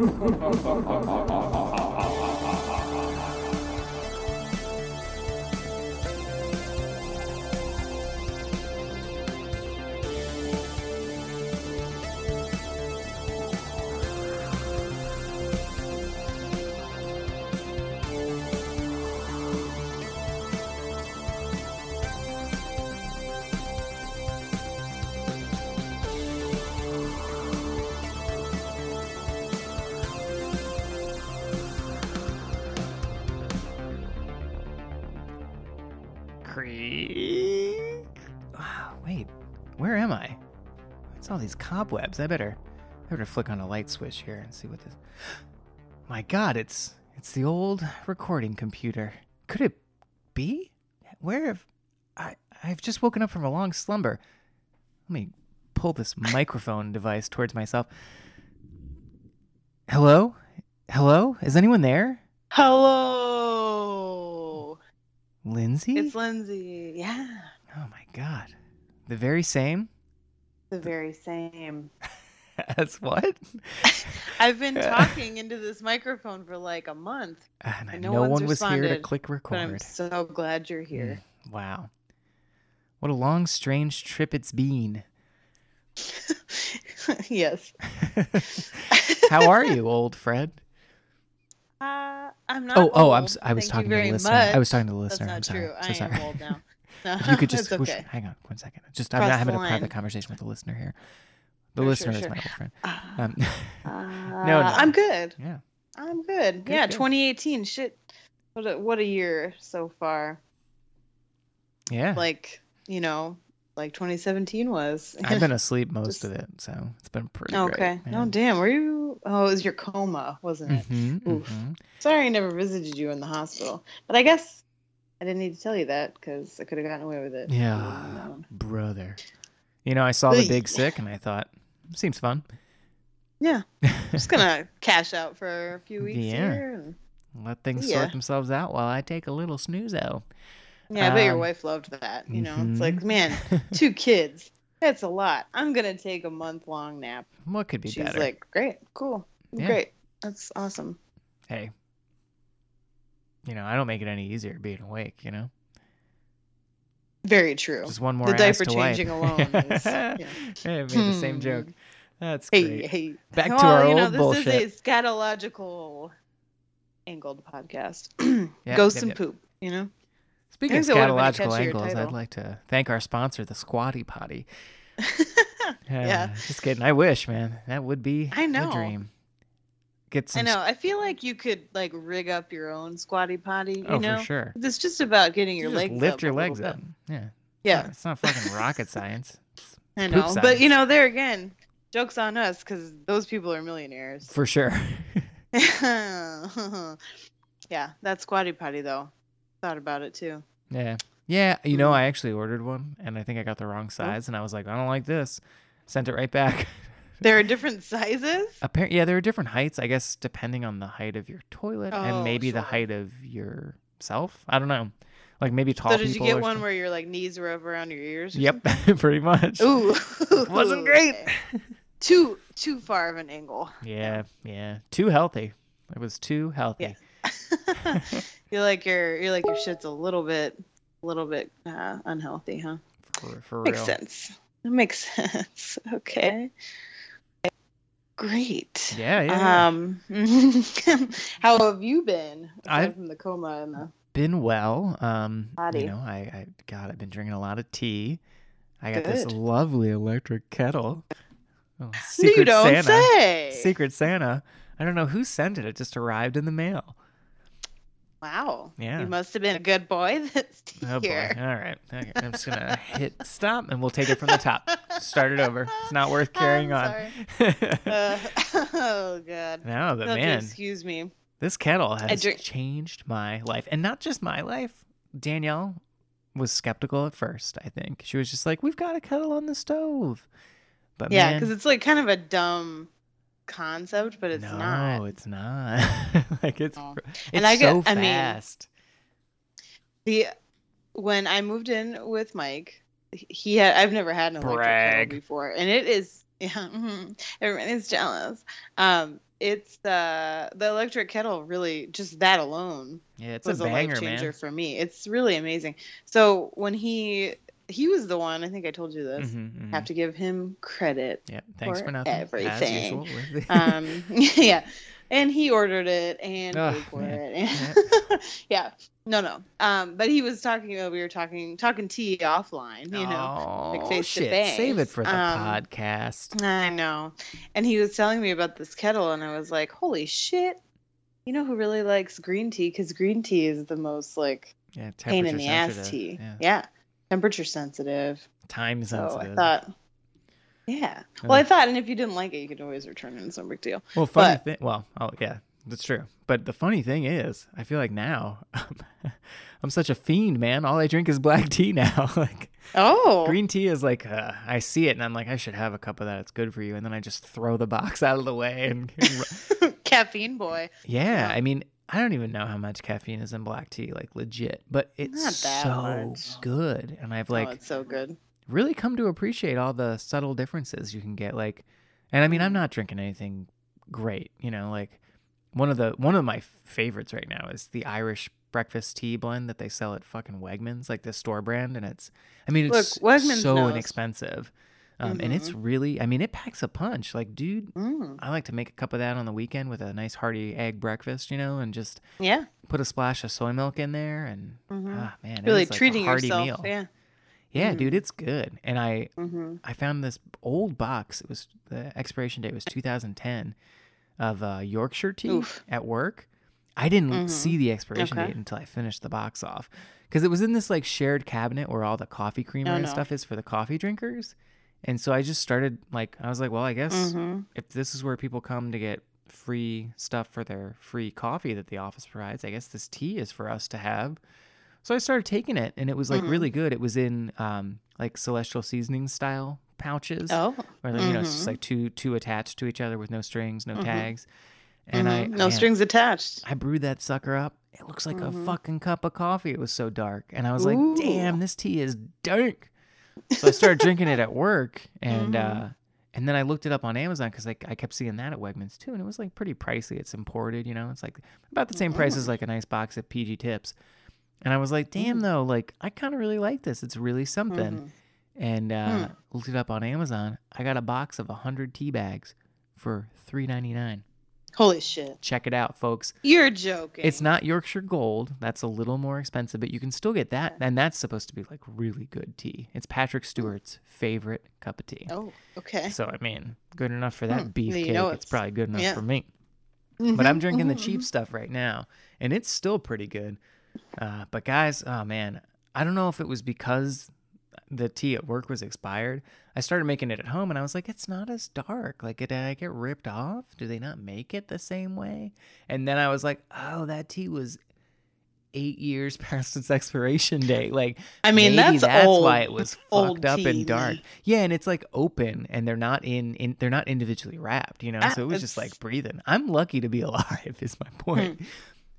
哈哈哈哈哈哈 cobwebs. I better, I better flick on a light switch here and see what this. My God, it's it's the old recording computer. Could it be? Where have I? I've just woken up from a long slumber. Let me pull this microphone device towards myself. Hello, hello. Is anyone there? Hello. Lindsay? It's Lindsay. Yeah. Oh my God, the very same. The very same. As what? I've been talking into this microphone for like a month, And And no, no one was here to click record. I'm so glad you're here. Mm, Wow. What a long, strange trip it's been. yes. How are you, old Fred? Uh, I'm not. Oh, oh, I'm. old. I was Thank talking to the listener. much. I was talking to the That's listener. not I'm sorry. true. So I sorry. am old now. No, If you could just whoosh, okay. hang on one second. Just I'm not having a private conversation with the listener here. The Sure, listener sure, is my old friend. Uh, Um, uh, no. I'm good. yeah. I'm good. Good, yeah, good. 2018. Shit. What a what a year so far. Yeah. Like you know, like 2017 was. I've been asleep most Just- of it, so it's been pretty okay. great. No, damn. Were you? Oh, it was your coma, wasn't it? Mm-hmm, Oof. Sorry, I never visited you in the hospital, but I guess I didn't need to tell you that because I could have gotten away with it. if you wouldn't have Yeah, brother. You know, I saw the big sick, and I thought, seems fun. Yeah. Just gonna cash out for a few weeks Yeah. here. And... Let things Yeah. sort themselves out while I take a little snooze out. Yeah, I bet your Um, wife loved that. You know, mhm. it's like, man, two kids. That's a lot. I'm gonna take a month long nap. what could be She's better? like, great, cool, Yeah. great. That's awesome. hey, you know, I don't make it any easier being awake. You know, Very true. just one more the diaper to wipe. changing alone is. Yeah. Hey, I made the same Hmm. joke. That's Hey, great. hey. Back to our you know, this bullshit. is a scatological angled podcast. Yep, Ghosts yep, and yep. poop. You know. Speaking of Thanks, it would've been a scatological angles, I'd like to thank our sponsor, the Squatty Potty. Yeah. Uh, just kidding. I wish, man. That would be I know. dream. Get I some. know. I feel like you could like rig up your own squatty potty. You oh, know. for sure. It's just about getting your You just legs lift up your legs up. Yeah. Yeah, It's not fucking rocket science. It's I know. But you know, there again, jokes on us because those people are millionaires. For sure. yeah, that squatty potty though. Thought about it too. yeah. Yeah. You know, Mm. I actually ordered one and I think I got the wrong size and I was like, I don't like this. Sent it right back. There are different sizes. Apparently, yeah, there are different heights, I guess, depending on the height of your toilet and Oh, maybe the height of yourself. I don't know. Like maybe tall So did you get one something. where your like knees were up around your ears? Yep, pretty much. Ooh, Wasn't great. Too too far of an angle. Yeah, yeah. Too healthy. It was too healthy. you're like your you're like your shit's a little bit a little bit uh, unhealthy, huh? For, for Makes real. sense. That makes sense. Okay. Great. Yeah, yeah. Um, how have you been I've- from the coma and the? been well. Um, Body. you know, I, I God, I've been drinking a lot of tea. I got this lovely electric kettle. Oh, you Secret don't Santa. say. Secret Santa. I don't know who sent it. It just arrived in the mail. Wow. Yeah. You must have been a good boy that's Oh boy. All right. Okay. I'm just gonna hit stop and we'll take it from the top. Start it over. It's not worth carrying on. Uh, oh god. no, but man, excuse me. this kettle has drink- changed my life, and not just my life. Danielle was skeptical at first. I think she was just like, "We've got a kettle on the stove," but Yeah, because it's like kind of a dumb concept, but it's no, not. No, it's not. like it's No. it's And I get- so I mean. The when I moved in with Mike, he had I've never had an electric kettle before, and it is yeah, mhm, everyone is jealous. Um, it's uh the electric kettle really just that alone Yeah, it's was a a, banger, life changer man. for me. It's really amazing. So when he he was the one, I think I told you this. Mhm, mhm. Have to give him credit. Yeah, thanks for, for nothing. Everything. usual. Um, yeah, and he ordered it and Oh, paid for man. it. And yeah, no, no. Um, but he was talking. Uh, we were talking talking tea offline. You know. like oh, face to shit. Save it for the Um, podcast. I know. And he was telling me about this kettle, and I was like, holy shit. You know who really likes green tea? Because green tea is the most like Yeah, pain in the ass tea. Yeah. Yeah. Temperature sensitive. Time So sensitive. I thought, yeah. Well, I thought, and if you didn't like it, you could always return it. It's no big deal. Well, funny But- thing. Well, oh yeah, that's true. But the funny thing is, I feel like now I'm such a fiend, man. All I drink is black tea now. like Oh. green tea is like uh, I see it and I'm like I should have a cup of that. It's good for you. And then I just throw the box out of the way and Caffeine boy. yeah. Yeah. I mean, I don't even know how much caffeine is in black tea, like legit, but it's Not that so much. good. And I've like oh, so good. really come to appreciate all the subtle differences you can get like and i mean i'm Mhm. not drinking anything great you know like one of the one of my favorites right now is the irish breakfast tea blend that they sell at fucking wegmans like the store brand and it's i mean it's Look, Wegmans so knows. inexpensive um, and it's really i mean it packs a punch like dude Mm. i like to make a cup of that on the weekend with a nice hearty egg breakfast you know and just Yeah. put a splash of soy milk in there and Mhm. ah man really like a treating yourself. meal Yeah. yeah dude Mhm. it's good and i hmm I found this old box. It was the expiration date was 2010 of uh, Yorkshire tea Oof. at work. I didn't Mhm. see the expiration Okay. date until I finished the box off because it was in this like shared cabinet where all the coffee creamer Oh, and no. stuff is for the coffee drinkers. And so I just started like I was like, well, I guess hmm if this is where people come to get free stuff for their free coffee that the office provides, I guess this tea is for us to have. So I started taking it, and it was like Mhm. really good. It was in um, like celestial seasoning style pouches, Oh. where you know it's just Mhm. like two two attached to each other with no strings, no Mhm. tags. And I Mhm. no strings attached. I brewed that sucker up. It looks like a fucking cup of coffee. It was so dark, and I was like, "Damn, this tea is dank." So I started drinking it at work, and Mhm. uh, and then I looked it up on Amazon because like I kept seeing that at Wegmans too, and it was like pretty pricey. It's imported, you know. It's like about the same price as like a nice box of PG Tips. And I was like, "Damn, Mm. though, like I kind of really like this. It's really something." Mhm. And uh, Hmm. looked it up on Amazon. I got a box of hundred tea bags for three ninety nine. Holy shit. Check it out, folks. You're joking. It's not Yorkshire Gold. That's a little more expensive, but you can still get that. And that's supposed to be like really good tea. It's Patrick Stewart's favorite cup of tea. Oh, okay. So, I mean, good enough for that Hmm, beefcake. you know it's, it's- probably good enough yeah. for me. But I'm drinking the mhm, cheap stuff right now, and it's still pretty good. Uh, but, guys, oh man, I don't know if it was because the tea at work was expired. I started making it at home, and I was like, it's not as dark. Like, did I get ripped off? Do they not make it the same way? And then I was like, oh, that tea was eight years past its expiration date. Like, I mean, that's, that's old. why it was fucked up tea, and dark. Yeah, and it's like open, and they're not in, in they're not individually wrapped. You know, Ah, so it was just like breathing. I'm lucky to be alive. Is my point.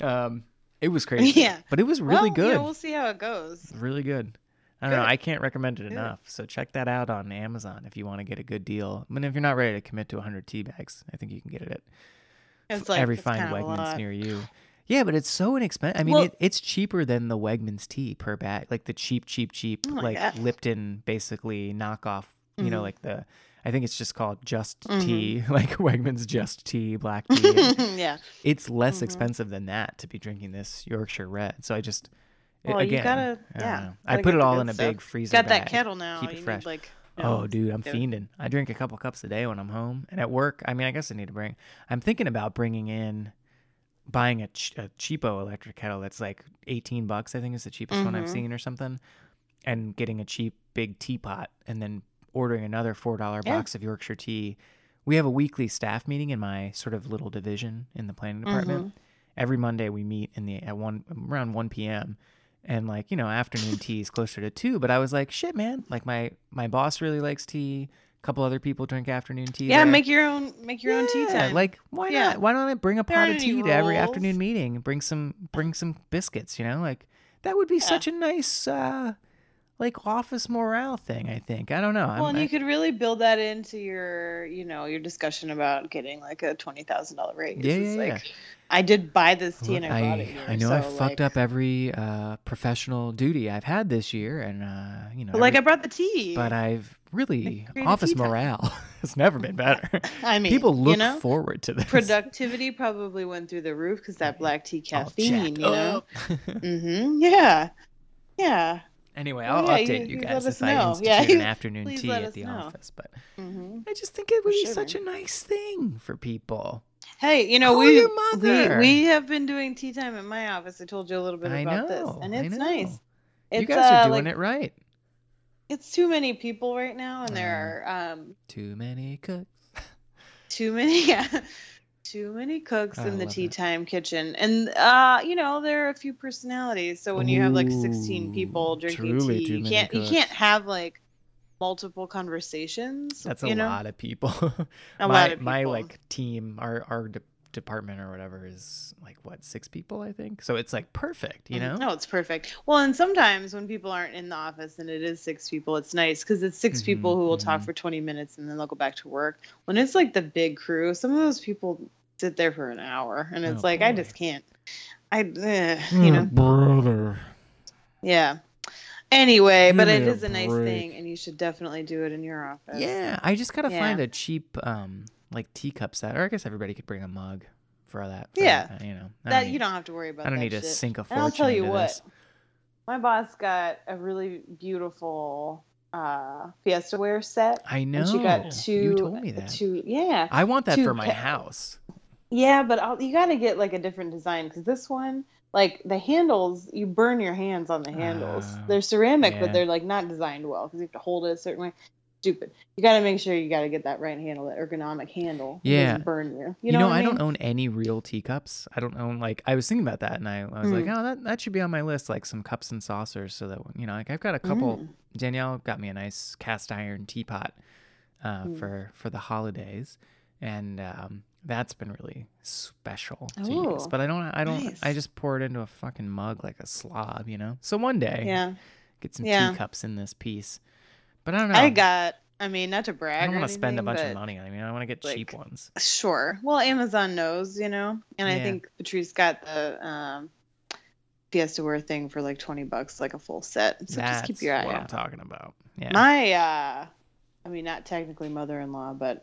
Um, it was crazy. Hmm. Yeah. but it was really Well, good. Yeah, we'll see how it goes. Really good. I don't know. I can't recommend it Good. enough. So check that out on Amazon if you want to get a good deal. I mean, if you're not ready to commit to 100 tea bags, I think you can get it at It's like every fine Wegmans near you. Yeah, but it's so inexpensive. I mean, Well- it, it's cheaper than the Wegmans tea per bag, like the cheap, cheap, cheap, Oh like God. Lipton, basically knockoff. You know, Mhm. like the, I think it's just called Just Mhm. Tea, like Wegmans Just Tea, black tea. yeah. it's less Mhm. expensive than that to be drinking this Yorkshire Red. So I just, Well, you again, gotta- I yeah. I gotta put it all in a stuff. big freezer Got bag. that kettle now. Keep it you fresh. need like. you Oh, know, dude, I'm fiending. I drink a couple cups a day when I'm home, and at work. I mean, I guess I need to bring. I'm thinking about bringing in, buying a, ch- a cheapo electric kettle that's like 18 bucks. I think is the cheapest one I've Mhm. seen or something, and getting a cheap big teapot, and then ordering another four dollar Yeah. box of Yorkshire tea. We have a weekly staff meeting in my sort of little division in the planning department. Mm-hmm. Every Monday we meet in the at one around 1 p.m. and like you know afternoon tea is closer to two. But I was like, shit, man. Like my my boss really likes tea. A couple other people drink afternoon tea. Yeah, there. make your own make your own tea Yeah, time. Like why Yeah. not? Why don't I bring a pot of tea to every afternoon meeting? Bring some bring some biscuits. You know, like that would be Yeah. such a nice uh like office morale thing. I think I don't know. Well, I'm, and I- you could really build that into your, you know, your discussion about getting like a twenty thousand dollar raise. Yeah, It's yeah, yeah. I did buy this tea Look, and I, bought it here. I know so, I fucked like, up every uh, professional duty I've had this year, and uh, you know, like I brought the tea. but I've really office morale has never been better. I mean, People look you know, forward to this. productivity probably went through the roof because that black tea caffeine. You know. Mm-hmm. Yeah. Yeah. Anyway, Well, I'll yeah, update you- you guys if I know. institute Yeah, an afternoon tea at the know. office. But hmm I just think it would be sure. such a nice thing for people. Hey, you know Call we, we we have been doing tea time at my office. I told you a little bit I about know, this, and it's nice. It's you guys are uh, doing like, it right. It's too many people right now, and Uh, there are um Too many cooks. too many yeah, too many cooks I in the tea it. time kitchen, and uh, you know there are a few personalities. So when you have like sixteen people drinking tea, you can't you can't have like multiple conversations. That's a know? lot of people. A my lot of people. my like team, our our de- department or whatever is like what six people, I think. So it's like perfect, you Mhm. know. No, it's perfect. Well, and sometimes when people aren't in the office and it is six people, it's nice because it's 6 people Mhm, who will talk mhm. for 20 minutes and then they'll go back to work. When it's like the big crew, some of those people sit there for an hour and it's Oh, like, I just can't. I, eh, you know, brother. yeah. Anyway, but it me a is nice break. thing and you should definitely do it in your office. Yeah, I just gotta find a cheap um like teacup set, or I guess everybody could bring a mug for that. for Yeah. that, you know. That need- you don't have to worry about I don't that need to sink a fortune And I'll tell you what, this. my boss got a really beautiful uh Fiestaware set. I know. And she got two. You told me that. Two, yeah, I want that for my pa- house. Yeah, but I'll, you got to get like a different design because this one, like the handles, you burn your hands on the handles. Ah, they're ceramic, yeah. but they're like not designed well because you have to hold it a certain way. Stupid. You got to make sure you got to get that right handle, that ergonomic handle. Yeah. burn you. You, You know, I, mean? don't own any real teacups. I don't own like I was thinking about that, and I, I was like, Mm. oh, that that should be on my list, like some cups and saucers, so that you know, like I've got a couple. Mm. Danielle got me a nice cast iron teapot uh, Mm. for for the holidays, and um, that's been really special to use. But I don't, I don't, I just pour it into a fucking mug like a slob, you know. So one day, Yeah, get some Yeah. teacups in this piece. But I don't know. I got. I mean, not to brag. I don't want to spend a bunch of money. I mean, I want to get cheap ones. Sure. Well, Amazon knows, you know, and I think Patrice got the um, Fiestaware thing for like twenty bucks, like a full set. So That's just keep your eye what I'm talking about. Yeah. My, uh, I mean, not technically mother-in-law, but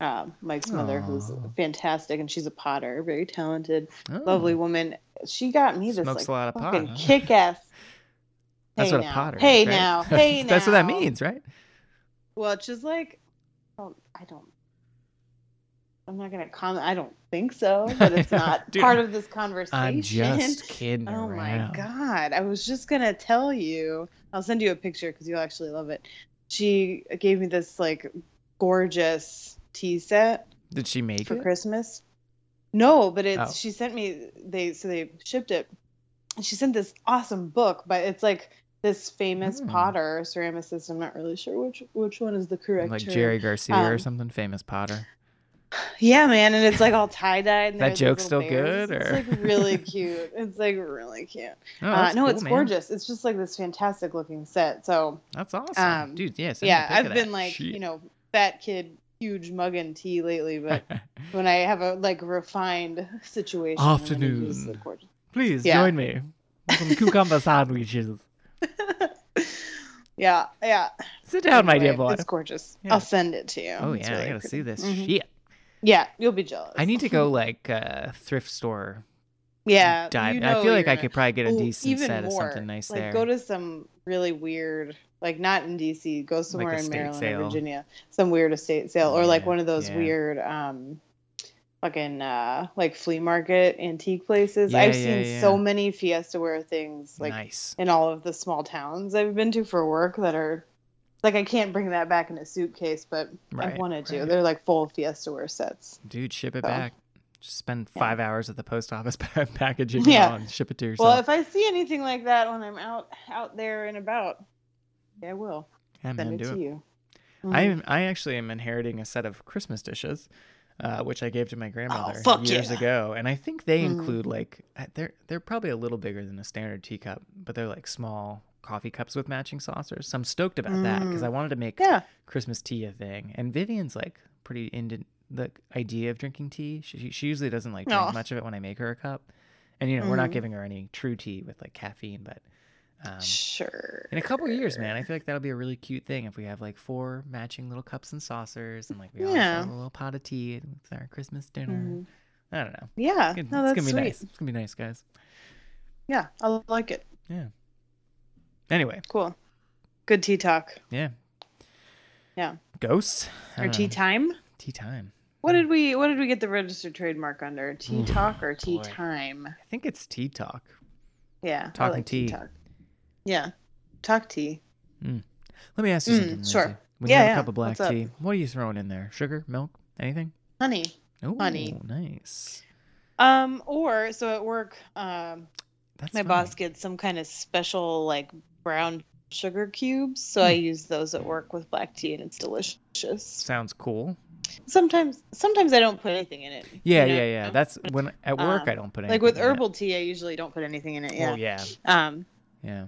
uh, Mike's mother, who's fantastic, and she's a potter, very talented, Oh. lovely woman. She got me this Smokes like a lot of pot, fucking huh? kick-ass. That's hey what now. a potter Hey is, right? now. Hey now. That's what that means, right? Well, it's just like, well, I don't. I'm not gonna comment. I don't think so, but it's not Dude, part of this conversation. I'm just kidding Oh around. my god! I was just gonna tell you. I'll send you a picture because you'll actually love it. She gave me this like gorgeous tea set Did she make for it? Christmas. No, but it's Oh. she sent me they so they shipped it. And she sent this awesome book, but it's like this famous Hmm. potter ceramicist. I'm not really sure which which one is the correct Like term. Jerry Garcia or Um, something, famous potter. Yeah, man, and it's like all tie dyed. That joke's still good, or- It's like really cute. It's like really cute. Oh, uh, no, cool, it's man. gorgeous. It's just like this fantastic looking set. So That's awesome, Um, dude. Yeah, a yeah, pic I've been that. like Shit. you know fat kid, huge mugging tea lately, but when I have a like refined situation, then it is Afternoon. Please Yeah. join me. for Some cucumber sandwiches. yeah, yeah. Sit down, my dear boy. It's gorgeous. Yeah. I'll send it to you. Oh It's yeah, I gotta pretty. see this Mhm. shit. Yeah, you'll be jealous. I need to go like uh, thrift store Yeah, dive. you I feel like you're I could probably get a Ooh, decent set of something nice like there. go to some really weird like not in dc go somewhere in maryland sale. or virginia some weird estate sale or like one of those yeah. weird um fucking uh like flea market antique places Yeah, i've seen so many fiestaware things like nice. in all of the small towns i've been to for work that are like i can't bring that back in a suitcase but i Right, wanted to right. they're like full fiestaware sets Dude, ship it So, back. Just spend yeah. five hours at the post office packaging Yeah. it on. Ship it to yourself. well if i see anything like that when i'm out out there and about yeah, i will yeah, send man, it do to it. you I Mhm. am, I actually am inheriting a set of Christmas dishes, uh, which I gave to my grandmother Oh, years yeah. ago, and I think they Mhm. include like uh, they're they're probably a little bigger than a standard teacup, but they're like small coffee cups with matching saucers. So I'm stoked about that because I wanted to make Yeah. Christmas tea a thing. And Vivian's like pretty into the idea of drinking tea. She, she usually doesn't like drink Aw. much of it when I make her a cup. And you know, we're not Mhm. giving her any true tea with like caffeine, but um, sure. in a couple years, man, I feel like that'll be a really cute thing if we have like four matching little cups and saucers, and like we all Yeah. have a little pot of tea with our Christmas dinner. Mhm. I don't know. Yeah. It's, no, it's gonna be sweet. nice. It's gonna be nice, guys. Yeah, I like it. Yeah. Anyway, Cool. Good tea talk. yeah. Yeah. Ghosts. Or tea know. time. Tea time. What did we what did we get the registered trademark under? Tea Ooh, talk or tea boy. time? I think it's tea talk. Yeah. Talking like tea. talk. Yeah. Talk tea. Let me ask you Mm, something. sure. When Yeah, you have yeah. a cup of black What's up? tea, what are you throwing in there? Sugar, milk, anything? Honey. Oh, Honey. nice. Um, or so at work, um, That's my funny. boss gets some kind of special like brown sugar cubes, so I Hmm. use those at work with black tea, and it's delicious. Sounds cool. Sometimes, sometimes I don't put anything in it. Yeah, you know? yeah, yeah. That's when at work Um, I don't put anything. like with herbal tea, I usually don't put anything in it. Yeah. Oh yeah, Um, yeah.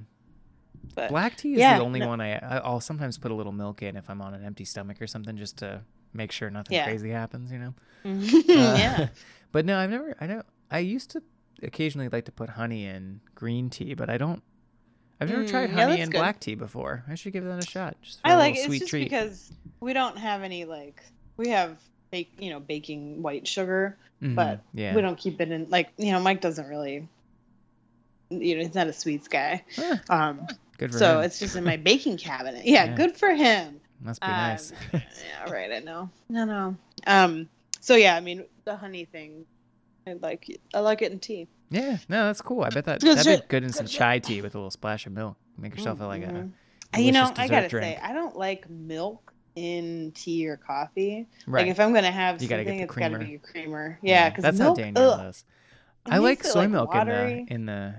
But Black tea is yeah, the only no- one I I- I'll sometimes put a little milk in if I'm on an empty stomach or something, just to make sure nothing Yeah. crazy happens. You know. Uh, yeah. but no, I've never. I know. I used to occasionally like to put honey in green tea, but I don't. I've never Mm, tried honey good. black tea before. I should give that a shot. Just for I like it. sweet It's just treat. because we don't have any like we have bake, you know, baking white sugar, Mhm, but yeah, we don't keep it in like you know Mike doesn't really, you know, he's not a sweets guy. Eh, Um, good for so him. it's just in my baking cabinet. Yeah, Yeah. good for him. Must be um, nice. yeah, right. I know. No, no. Um. So yeah, I mean the honey thing, I like it. I like it in tea. yeah, no, that's cool. I bet that that'd be good in some chai tea with a little splash of milk. Make yourself a, like a. Mhm. Uh, you know, I gotta drink. say, I don't like milk in tea or coffee. Right. Like if I'm gonna have You gotta something, it's gotta be a creamer. Yeah, because that's milk, how ugh, does. I like soy like, milk watery. in the in the.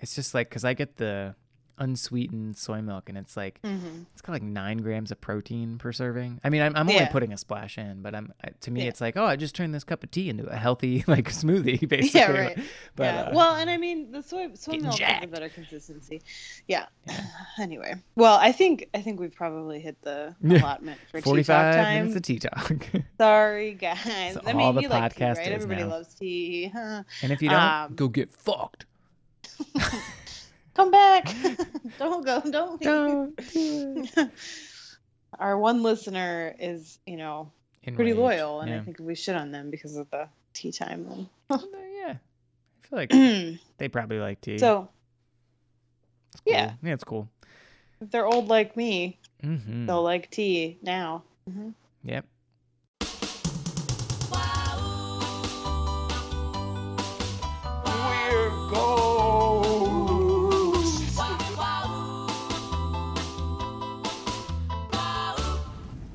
It's just like because I get the unsweetened soy milk and it's like Mhm. it's got like nine grams of protein per serving. I mean, I'm, I'm only Yeah. putting a splash in, but I'm to me Yeah. it's like oh, I just turned this cup of tea into a healthy like smoothie basically. Yeah, right. But yeah. uh, well, and I mean the soy soy milk has a better consistency. Yeah. Yeah. Anyway, well, I think I think we've probably hit the allotment for tea talk 45 time. minutes of tea talk. Sorry, guys. That's I all mean, the you like tea, podcast right? Everybody now. loves tea. And if you don't, Um, go get fucked. Come back. don't go. Don't leave. Don't. Our one listener is, you know, pretty loyal, and yeah. I think we shit on them because of the tea time. Yeah. I feel like they probably like tea. so It's cool. yeah. yeah, it's cool. if they're old like me, Mm-hmm. they'll like tea now. Mhm. Yep.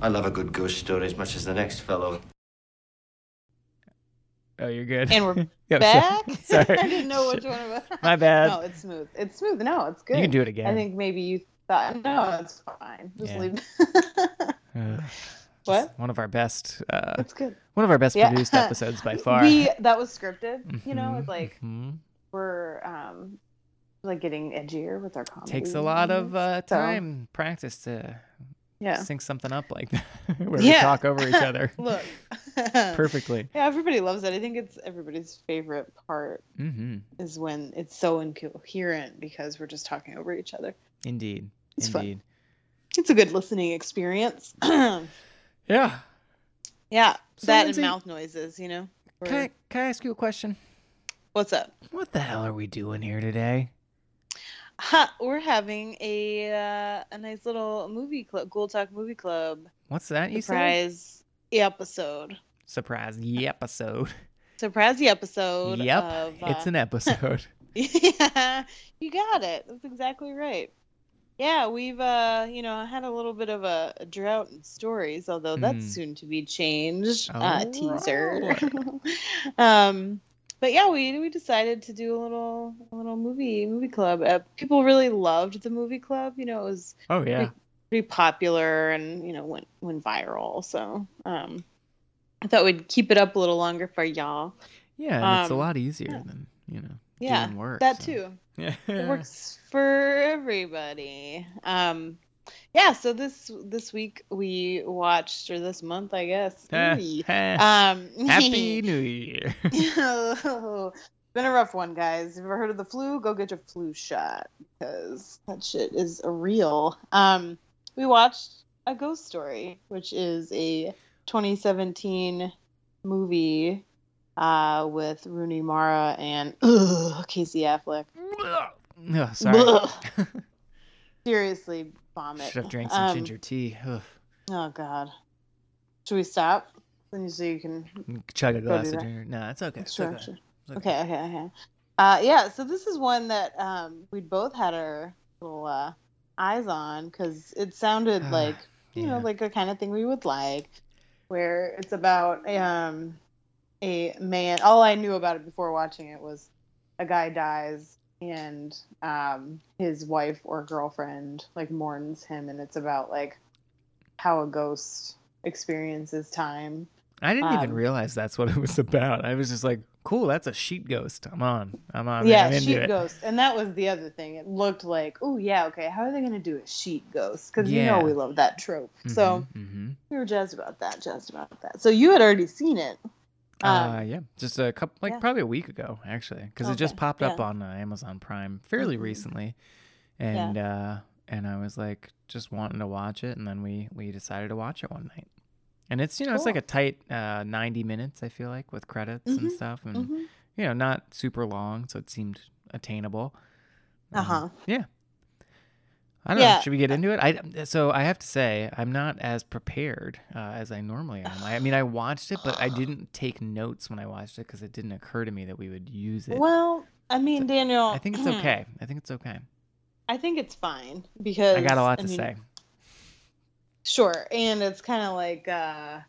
I love a good ghost story as much as the next fellow. Oh, you're good. And we're Yep, Back? Sorry. I didn't know which one of us. My bad. No, it's smooth. It's smooth. No, it's good. You can do it again. I think maybe you thought no, it's fine. Just Yeah. leave. Ugh. What? Just One of our best. Uh, it's good. one of our best Yeah. produced episodes by far. We that was scripted. You know, it's like mhm. we're um like getting edgier with our comedy. takes a lot of uh, So, time, practice to Yeah. sync something up like that, where we Yeah. talk over each other Look. perfectly. Yeah, everybody loves it. I think it's everybody's favorite part mm-hmm. is when it's so incoherent because we're just talking over each other. Indeed. It's fun. Indeed. It's a good listening experience. yeah, Yeah. So, that Lindsay, and mouth noises, you know. Can I, can I ask you a question? What's up? What the hell are we doing here today? Ha, we're having a uh, a nice little movie club, Ghoul Talk Movie Club What's that you said? surprise episode. Surprise the episode. Surprise episode. Yep. Of, It's uh, an episode. yeah, you got it. That's exactly right. Yeah, we've uh, you know, had a little bit of a, a drought in stories, although that's Mm. soon to be changed. uh, Oh, teaser. um, but yeah, we we decided to do a little a little movie movie club. Uh, people really loved the movie club. You know, it was Oh yeah. pretty popular and you know went went viral. So um, I thought we'd keep it up a little longer for y'all. Yeah, and it's a um, lot easier yeah. than, you know, Yeah, doing work. that so- too. Yeah. It works for everybody. Um, yeah. So this this week we watched, or this month, I guess. Um, Happy New Year. it's been a rough one, guys. Have you ever heard of the flu? Go get your flu shot because that shit is real. Um, we watched A Ghost Story, which is a 2017 movie uh, with Rooney Mara and ugh, Casey Affleck. Ugh, sorry. Seriously, vomit. Should have drank some Um, ginger tea. Ugh. Oh God. Should we stop? Then you so you can Chug a glass of ginger. No, it's okay. It's Sure, okay. sure. It's Okay, okay, okay. Uh, yeah, so this is one that um, we both had our little uh, eyes on because it sounded like, you know, like a kind of thing we would like, where it's about um, a man. All I knew about it before watching it was a guy dies and um, his wife or girlfriend like mourns him, and it's about like how a ghost experiences time. I didn't even um, realize that's what it was about. I was just like, cool, that's a sheet ghost. I'm on. I'm on. yeah, I'm sheet ghost, and that was the other thing. It looked like, oh yeah, okay, how are they gonna do a sheet ghost? Because you know we love that trope. So hmm we were jazzed about that, jazzed about that. So you had already seen it. Um, uh, yeah, just a couple, like yeah. probably a week ago, actually, because it just Okay, popped up on uh, Amazon Prime fairly Mhm. recently, and uh, and I was like just wanting to watch it, and then we we decided to watch it one night, and it's you know it's like a tight uh, ninety minutes I feel like with credits and Mhm, stuff, and mhm. you know not super long, so it seemed attainable. Um, Uh-huh. Yeah. I don't know. Should we get into it? I so I have to say I'm not as prepared uh, as I normally am. I, I mean, I watched it, but I didn't take notes when I watched it because it didn't occur to me that we would use it. Well, I mean, Daniel, I think it's okay. I think it's okay. I think it's fine because I got a lot I to mean, say. Sure, and it's kind of like uh,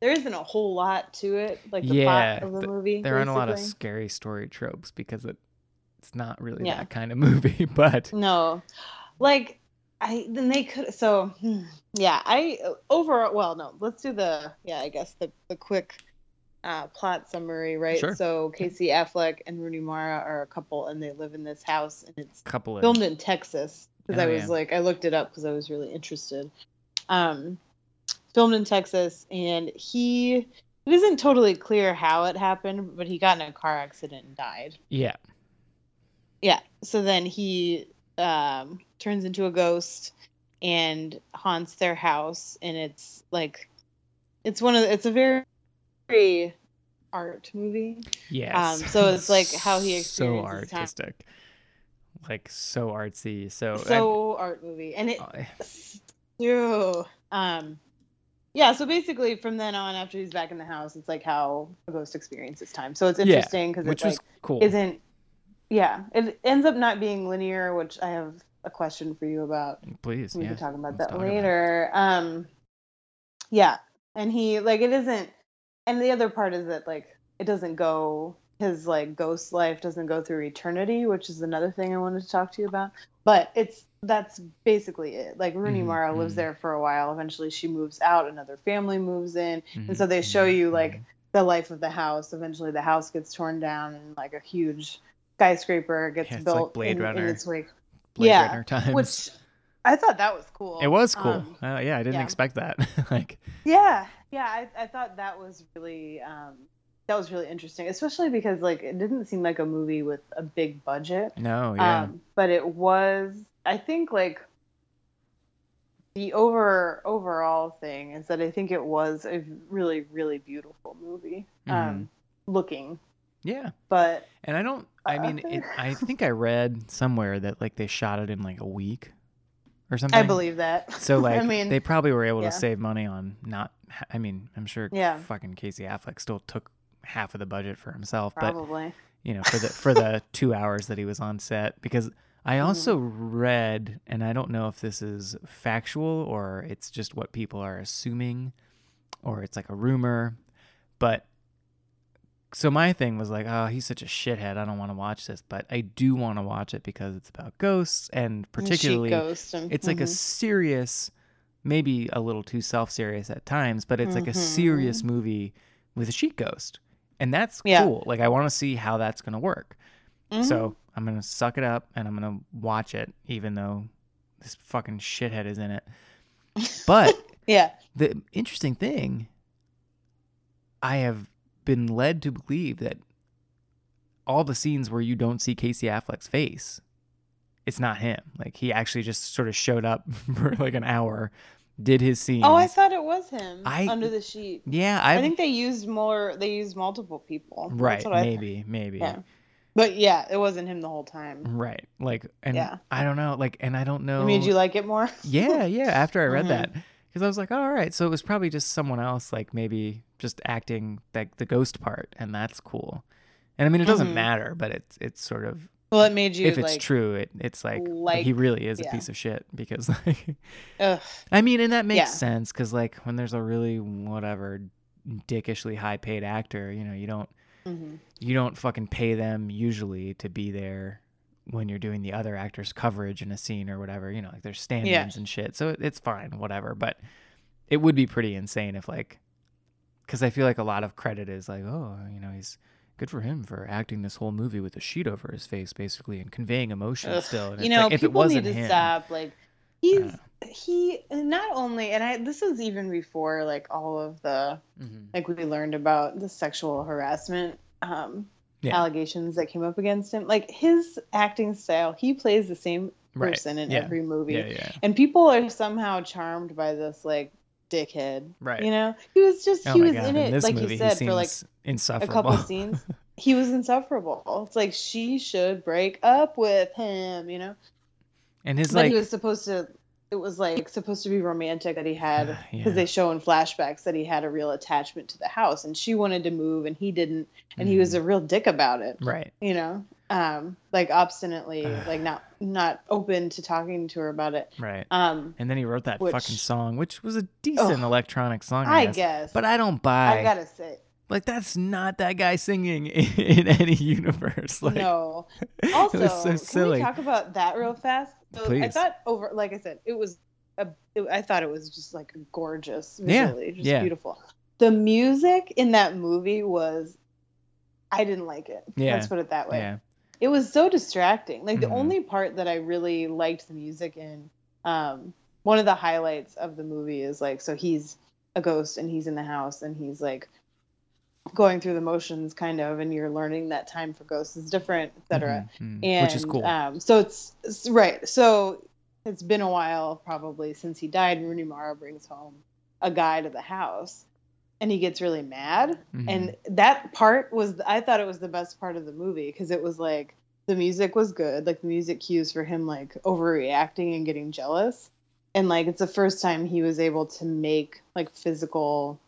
there isn't a whole lot to it, like the Yeah, plot of the th- movie. There aren't a lot of scary story tropes because it it's not really Yeah. that kind of movie. But No, like I then they could. So hmm, yeah, I overall. Well, no, let's do the yeah. I guess the the quick uh, plot summary, right? Sure. So Casey Affleck and Rooney Mara are a couple, and they live in this house, and it's a couple of filmed in Texas because Oh, I was yeah. like, I looked it up because I was really interested. Um, filmed in Texas, and he it isn't totally clear how it happened, but he got in a car accident and died. yeah, Yeah. So then he um, turns into a ghost and haunts their house, and it's like, it's one of the, it's a very, very art movie. yes. Um, so it's like how he so experiences time. artistic, like so artsy. So So art movie, and it Ew. Um, yeah. So basically, from then on, after he's back in the house, it's like how a ghost experiences time. So it's interesting because it's was like cool. isn't. Yeah, it ends up not being linear, which I have a question for you about. Please, We yeah. can talk about let's that talk about later. Um, yeah, and he like it isn't, and the other part is that like it doesn't go his like ghost life doesn't go through eternity, which is another thing I wanted to talk to you about. But it's that's basically it. Like Rooney Mhm, Mara lives mhm. there for a while. Eventually, she moves out. Another family moves in, and so Mhm, they show mhm, you like the life of the house. Eventually, the house gets torn down, and like a huge skyscraper gets Yeah, it's like built Blade in, in Runner. its wake. Blade yeah, Runner times. Which I thought that was cool. it was cool. Um, uh, yeah, I didn't yeah. expect that. like, yeah, yeah, I, I thought that was really um, that was really interesting, especially because like it didn't seem like a movie with a big budget. no, yeah, Um, but it was, I think, like the over overall thing is that I think it was a really really beautiful movie, Mm-hmm. um, looking. Yeah. But And I don't. I mean, it, I think I read somewhere that like they shot it in like a week or something. I believe that. So like I mean, they probably were able yeah. to save money on not. I mean, I'm sure. Yeah. Fucking Casey Affleck still took half of the budget for himself, but probably. you know, for the for the two hours that he was on set. Because I Mm-hmm. also read, and I don't know if this is factual or it's just what people are assuming, or it's like a rumor, but. So my thing was like, oh, he's such a shithead. I don't want to watch this, but I do want to watch it because it's about ghosts, and particularly Ghost and- it's like a mhm. serious maybe a little too self-serious at times but it's like a serious movie with a sheet ghost and that's Yeah. cool like i want to see how that's going to work Mhm. So I'm gonna suck it up and I'm gonna watch it, even though this fucking shithead is in it. But yeah. the interesting thing, I have been led to believe that all the scenes where you don't see Casey Affleck's face, it's not him. Like he actually just sort of showed up for like an hour, did his scene. Oh, I thought it was him I- under the sheet. yeah, I I think they used more. They used multiple people. Right, what I maybe, maybe. Yeah. But yeah, it wasn't him the whole time. Right. Like, and Yeah. I don't know, like, and I don't know. Made you like it more. yeah, yeah. After I read Mhm. that, because I was like, oh, all right, so it was probably just someone else, like maybe just acting like the ghost part, and that's cool. And I mean, it doesn't Mhm. matter, but it's it's sort of Well, it made you if it's like, true, it it's like, like- he really is a piece of shit because like, Ugh. I mean, and that makes Yeah. sense because like when there's a really whatever dickishly high paid actor, you know, you don't Mhm. you don't fucking pay them usually to be there when you're doing the other actor's coverage in a scene or whatever. You know, like there's stand-ins and shit, so it, it's fine, whatever. But it would be pretty insane if like, because I feel like a lot of credit is like, oh, you know, he's good for him for acting this whole movie with a sheet over his face, basically, and conveying emotion Ugh. still. And You know, like, if it people wasn't need to him, stop. Like he's he not only, and I this was even before like all of the Mhm. like we learned about the sexual harassment um, Yeah. allegations that came up against him. Like his acting style, he plays the same Right. person in Yeah. every movie, yeah, and people are somehow charmed by this like dickhead. Right. You know, he was just Oh he was God, in it this like movie, you said for like a couple scenes. He was insufferable. It's like she should break up with him. You know. and his but like, he was supposed to it was like supposed to be romantic that he had because Yeah. they show in flashbacks that he had a real attachment to the house and she wanted to move and he didn't and he Mm-hmm. was a real dick about it right, you know um like obstinately like not not open to talking to her about it right. um And then he wrote that Which- fucking song, which was a decent electronic song, I, i guess. guess But I don't buy. i gotta say like that's not that guy singing in, any universe. Like, no. also so can silly. we talk about that real fast? So i thought over like i said it was a, it, i thought it was just like gorgeous Yeah, visually just yeah. beautiful. The music in that movie was i didn't like it. Yeah, let's put it that way. Yeah, it was so distracting. Like the Mhm. only part that i really liked the music in um one of the highlights of the movie is like so he's a ghost and he's in the house and he's like going through the motions kind of and you're learning that time for ghosts is different etc Mhm, mhm. and which is cool. um so it's, it's right so it's been a while probably since he died and rooney mara brings home a guy to the house and he gets really mad Mhm. and that part was i thought it was the best part of the movie because it was like the music was good like the music cues for him like overreacting and getting jealous and like it's the first time he was able to make like physical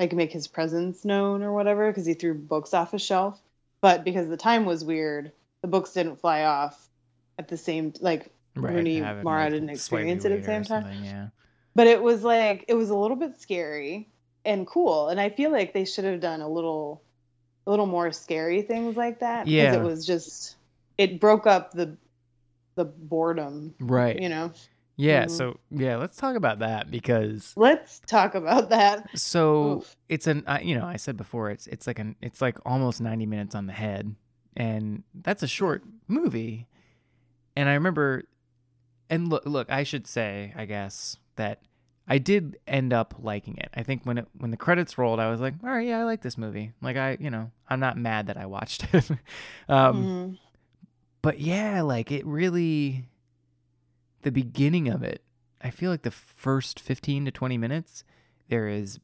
like make his presence known or whatever because he threw books off a shelf but because the time was weird the books didn't fly off at the same like right, Rooney Mara like, didn't experience it at the same time. Yeah, but it was like it was a little bit scary and cool and i feel like they should have done a little a little more scary things like that because Yeah. it was just it broke up the the boredom right. you know yeah. Mhm. So yeah, let's talk about that because let's talk about that so Oof. it's an I, you know I said before it's it's like an it's like almost ninety minutes on the head, and that's a short movie. And I remember, and look look I should say I guess that I did end up liking it. I think when it when the credits rolled, I was like, all right, yeah, I like this movie. Like I you know I'm not mad that I watched it. um, Mhm. but yeah, like it really the beginning of it, I feel like the first 15 to 20 minutes there is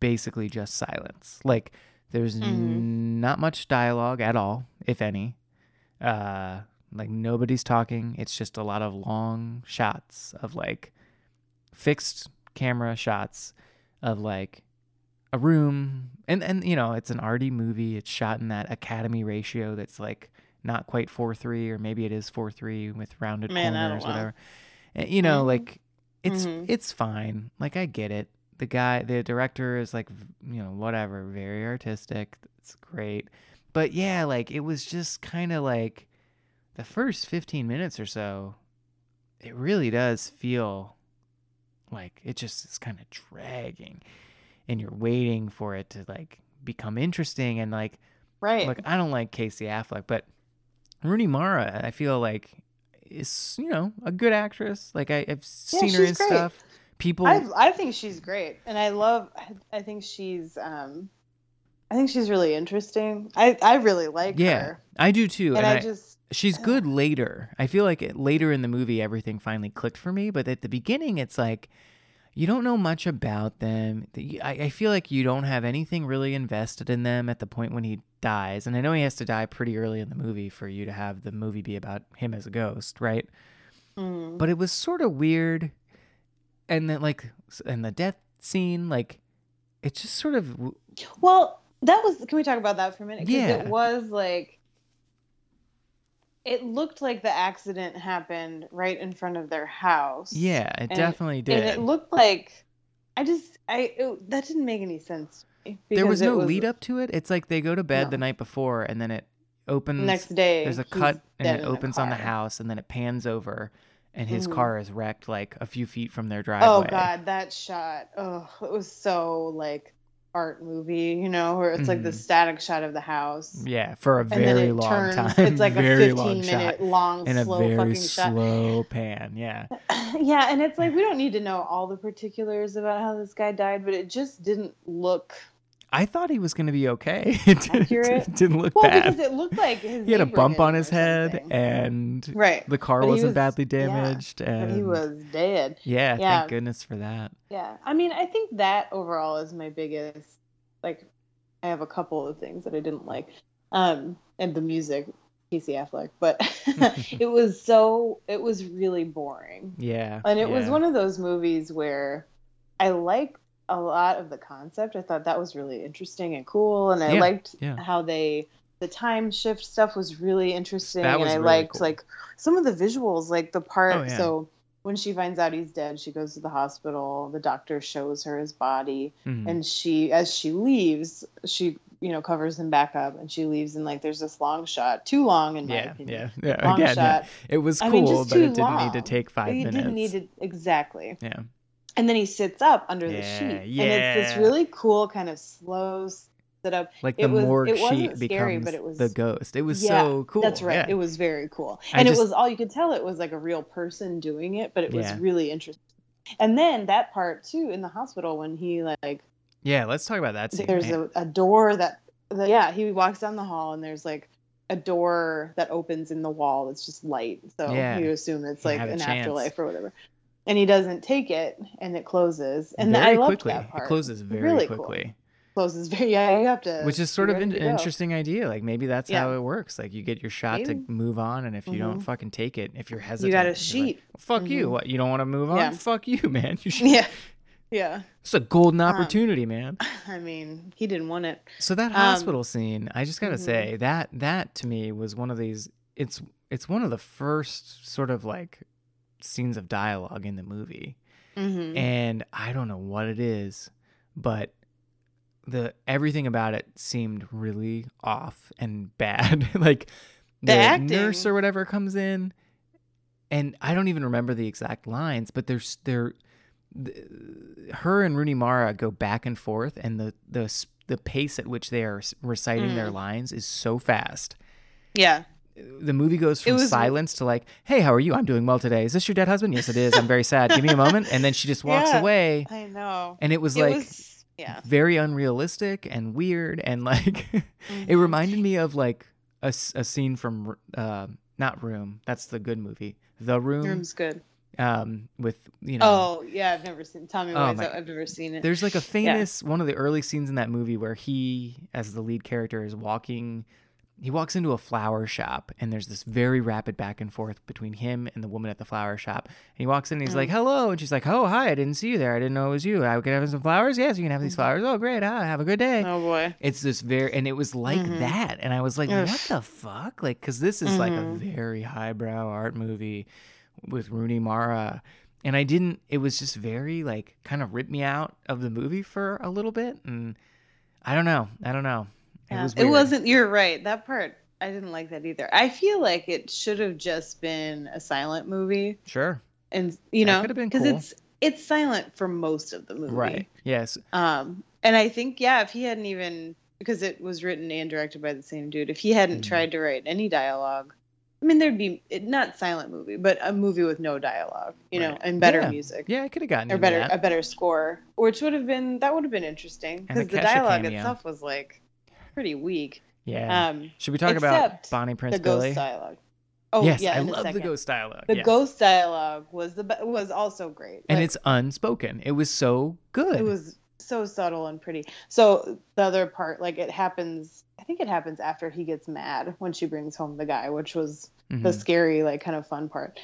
basically just silence. Like there's Mhm. not much dialogue at all, if any. Uh like nobody's talking. It's just a lot of long shots of like fixed camera shots of like a room and and you know, it's an arty movie. It's shot in that academy ratio that's like not quite 4-3 or maybe it is 4-3 with rounded Man, corners whatever. And, you know, Mhm. like it's Mhm. it's fine. Like I get it. The guy, the director is like, you know, whatever, very artistic. It's great. But yeah, like it was just kind of like the first 15 minutes or so, it really does feel like it just is kind of dragging and you're waiting for it to like become interesting and like right Look, I don't like Casey Affleck, but Rooney Mara, I feel like is you know a good actress. Like I, I've Yeah, seen her in great. stuff. People, I I think she's great, and I love. I, I think she's. um I think she's really interesting. I I really like yeah, her, I do too. and, And, I, I, just she's good later. I feel like later in the movie everything finally clicked for me, but at the beginning it's like you don't know much about them. I, feel like you don't have anything really invested in them at the point when he dies, and I know he has to die pretty early in the movie for you to have the movie be about him as a ghost, right? mm, but it was sort of weird and then like and the death scene like it just sort of well. That was. Can we talk about that for a minute? Yeah. it was like. It looked like the accident happened right in front of their house. yeah it And- definitely did and it looked like I just I it, that didn't make any sense. there was no lead up to it it's like they go to bed the night before and then it opens Next day, there's a cut and it opens on the house and then it pans over and his Mhm. car is wrecked like a few feet from their driveway Oh god, that shot! Oh, it was so like art movie, you know, where it's like the Mhm. static shot of the house, yeah for a very long turns. time It's like a fifteen long minute shot long, and a slow very fucking shot. slow pan yeah yeah, and it's like we don't need to know all the particulars about how this guy died, but it just didn't look I thought he was going to be okay. It didn't, it didn't look well bad. because it looked like his he had a bump on his head something. and right, the car But wasn't was- badly yeah, damaged and but he was dead. yeah, yeah. thank goodness for that Yeah, I mean, I think that overall is my biggest. Like, I have a couple of things that I didn't like, um, and the music, Casey Affleck, but it was so it was really boring, yeah and it was one of those movies where I liked a lot of the concept. I thought that was really interesting and cool, and I Yeah, liked yeah. how they the time shift stuff was really interesting, That and I really liked cool. like some of the visuals, like the part. Oh, yeah. So when she finds out he's dead, she goes to the hospital. The doctor shows her his body, Mhm. and she, as she leaves, she you know covers him back up, and she leaves, and like there's this long shot, too long in my opinion. yeah yeah Long again yeah. shot. it was I cool mean, but it didn't need to take five you minutes didn't need to exactly. yeah And then he sits up under the Yeah, sheet, and it's this really cool kind of slow sit up. like It the was- morgue it sheet scary, becomes but it was- the ghost it was Yeah, so cool That's right. yeah. It was very cool. And just- it was all you could tell it was like a real person doing it, but it was Yeah. really interesting. And then that part too in the hospital when he like yeah let's talk about that scene there's a, a door that the, yeah, he walks down the hall and there's like a door that opens in the wall that's just light. So Yeah. you assume it's like an chance. afterlife or whatever. And he doesn't take it and it closes. And very I loved quickly that part. it closes very Really cool. quickly Closes very yeah, you have to which is sort of an interesting idea like maybe that's Yeah. how it works like you get your shot Maybe. to move on and if you don't Mhm. fucking take it if you're hesitant You got a you're like, sheet. fuck you Mhm. what you don't want to move on Yeah. fuck you man you should Yeah. Yeah. it's a golden Um, opportunity man I mean, he didn't want it. so that um, hospital scene i just gotta mhm. say that that to me was one of these it's it's one of the first sort of like scenes of dialogue in the movie Mm-hmm. and I don't know what it is, but the everything about it seemed really off and bad. like The acting. nurse or whatever comes in, and I don't even remember the exact lines, but there's there, th- her and Rooney Mara go back and forth, and the the the pace at which they are reciting their Mm. lines is so fast Yeah. The movie goes from was- silence to like, "Hey, how are you? I'm doing well today. Is this your dead husband? Yes, it is. I'm very sad. Give me a moment." And then she just walks Yeah. away, I know. and it was it like was yeah. very unrealistic and weird, and like it Mhm. reminded me of like a, a scene from uh, not Room. That's the good movie, The Room, Room's good. um, with you know. Oh yeah, I've never seen. Tommy Oh, my- I've never seen it. There's like a famous one of the early scenes in that movie where he, as the lead character, is walking. He walks into a flower shop, and there's this very rapid back and forth between him and the woman at the flower shop. And he walks in, and he's Mm. like, "Hello," and she's like, "Oh, hi, I didn't see you there. I didn't know it was you. I could have some flowers. Yes, you can have these flowers. Oh, great. Ah, have a good day." Mm-hmm. Oh boy. It's this very, and it was like Mhm. that, and I was like, Ugh. "What the fuck?" Like, because this is like a Mhm. very highbrow art movie with Rooney Mara, and I didn't. It was just very like kind of ripped me out of the movie for a little bit, and I don't know. I don't know. It was it wasn't. You're right. That part I didn't like that either. I feel like it should have just been a silent movie, Sure. and you know, could have been because cool. it's it's silent for most of the movie. Right. Yes. Um, and I think yeah, if he hadn't even because it was written and directed by the same dude, if he hadn't Mhm. tried to write any dialogue, I mean, there'd be it, not silent movie, but a movie with no dialogue, you know, and better Yeah. music Yeah, I could have gotten or better that. a better score, which would have been that would have been interesting because the dialogue cameo. itself was like pretty weak. yeah. Um, Should we talk about Bonnie Prince the ghost Billy? dialogue. Oh yes, yeah, I love the ghost dialogue. The yes. ghost dialogue was the was also great, and Like, it's unspoken. It was so good. it was so subtle and pretty. So the other part, like it happens. I think it happens after he gets mad when she brings home the guy, which was the Mhm. scary, like kind of fun part.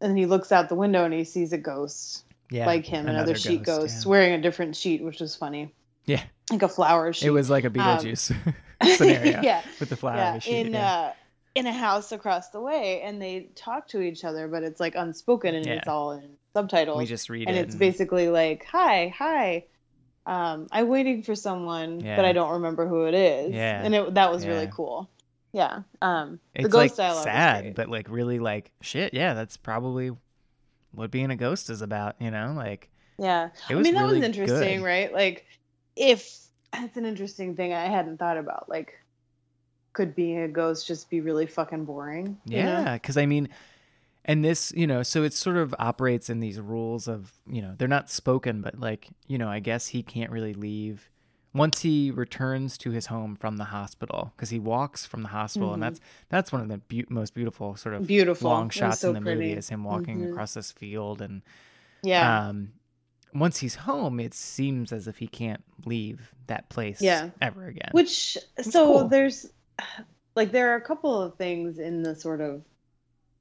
And then he looks out the window and he sees a ghost yeah, like him, another, sheet ghost, wearing a different sheet, which was funny, Yeah. Like a flower sheet. It was like a Beetlejuice scenario yeah, with the flower yeah, sheet. in yeah. uh in a house across the way, and they talk to each other, but it's like unspoken and Yeah. it's all in subtitles. we just read and it. it's basically like, "Hi, hi, um, I'm waiting for someone, but I don't remember who it is." Yeah. and it, that was really cool. Yeah, um, it's the ghost like sad, but like really like shit. Yeah, that's probably what being a ghost is about. You know, like Yeah. it I mean, that really was interesting, good. right? Like, if that's an interesting thing I hadn't thought about. Like, could being a ghost just be really fucking boring? you know? Yeah, because I mean, and this, you know, so it sort of operates in these rules of, you know, they're not spoken, but like, you know, I guess he can't really leave once he returns to his home from the hospital because he walks from the hospital, and Mhm. that's that's one of the beau- most beautiful sort of Beautiful. long shots so in the movie is him walking Mhm. across this field and Yeah. um once he's home it seems as if he can't leave that place Yeah. ever again Which so cool. there's like there are a couple of things in the sort of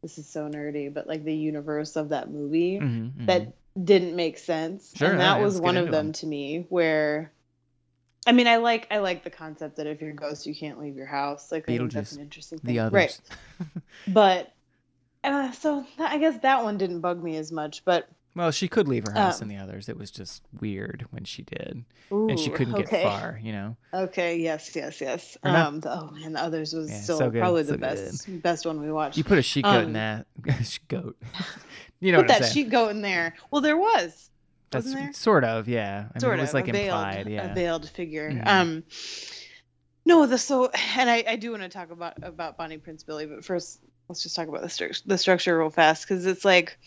this is so nerdy, but like the universe of that movie Mhm, mhm. that didn't make sense. Sure, and that yeah, was one of them to me where I mean I like I like the concept that if you're a ghost you can't leave your house. Like I think that's an interesting thing. Right. But uh, so I guess that one didn't bug me as much, but well she could leave her house Um, and the others it was just weird when she did ooh, and she couldn't okay. get far you know Okay, yes, yes, yes. Or Um, the, oh man, the others was Yeah, still so good, probably so the good. best best one we watched. you put a sheet goat in Um, that goat you know Put what i'm that sheet goat in there. Well, there was. that's wasn't there? sort of yeah i sort mean it was of like a veiled, implied a yeah veiled figure. Mhm. Um, no, the so and I, I do want to talk about about Bonnie Prince Billy, but first let's just talk about the stru- the structure real fast because it's like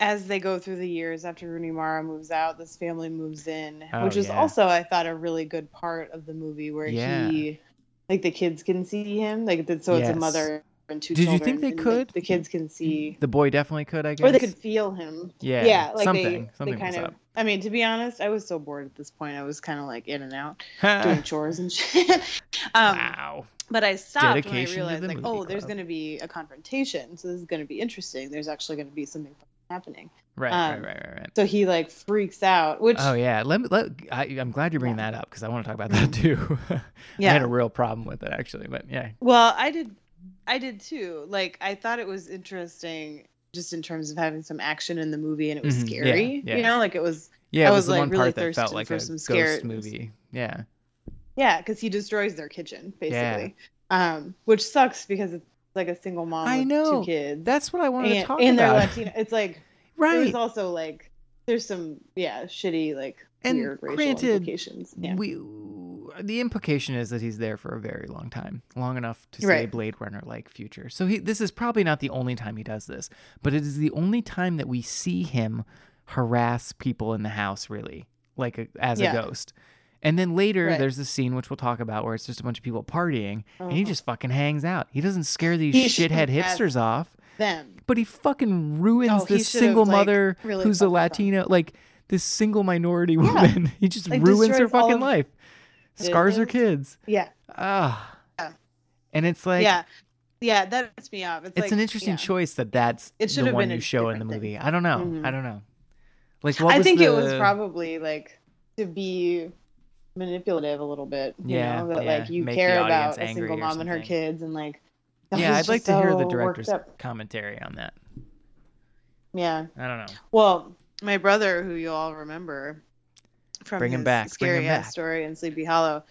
as they go through the years after Rooney Mara moves out, this family moves in, Oh, which is yeah. also I thought a really good part of the movie where Yeah. he like the kids can see him like that so it's a mother and two Did you think they like, could? the kids can see the boy definitely could i guess or they could feel him. yeah Yeah, like something they, something they kind of. I mean, to be honest, I was so bored at this point. I was kind of like in and out doing chores and shit. um, wow But I stopped Dedication when I realized, like, oh, there's going to be a confrontation, so this is going to be interesting. There's actually going to be something happening. right, um, right right right right So he like freaks out, which Oh yeah, let me. Let, I, I'm glad you're bringing Yeah. that up because I want to talk about that too. Yeah, I had a real problem with it actually, but yeah, Well, I did, I did too. Like, I thought it was interesting, just in terms of having some action in the movie, and it was Mhm, scary. yeah. You know, like it was, yeah. I It was, was, the like, one really that felt like for a some ghost movie. Yeah, yeah, because he destroys their kitchen basically, um, which sucks because it's like a single mom I with know. two kids. that's what I wanted and, to talk and they're. Latino. It's like right, was also like there's some yeah shitty like And weird racial granted, implications. Yeah. we. The implication is that he's there for a very long time, long enough to say Right. Blade Runner like future. So he, this is probably not the only time he does this, but it is the only time that we see him harass people in the house, really, like a, as Yeah. a ghost. And then later, Right. there's this scene which we'll talk about where it's just a bunch of people partying, and he Uh-huh. just fucking hangs out. He doesn't scare these He shithead hipsters off, them. but he fucking ruins Oh, this single like, mother really who's a Latina, them. Like this single minority woman. he just Like, ruins her fucking of life, scars her kids. Yeah. Ah. Yeah. And it's like, yeah. Yeah, that pissed me off. It's, it's like, an interesting yeah. choice that that's It the should have one been you show in the different thing. movie. I don't know. Mhm. I don't know. Like, what I think it was probably like to be manipulative a little bit. You Yeah, know, that yeah, like you make care about a single or mom and her kids and like. Yeah, I'd like just to hear the director's commentary on that. Yeah. I don't know. Well, my brother, who you all remember from Bring him his back, bring scary him ass back. story in Sleepy Hollow,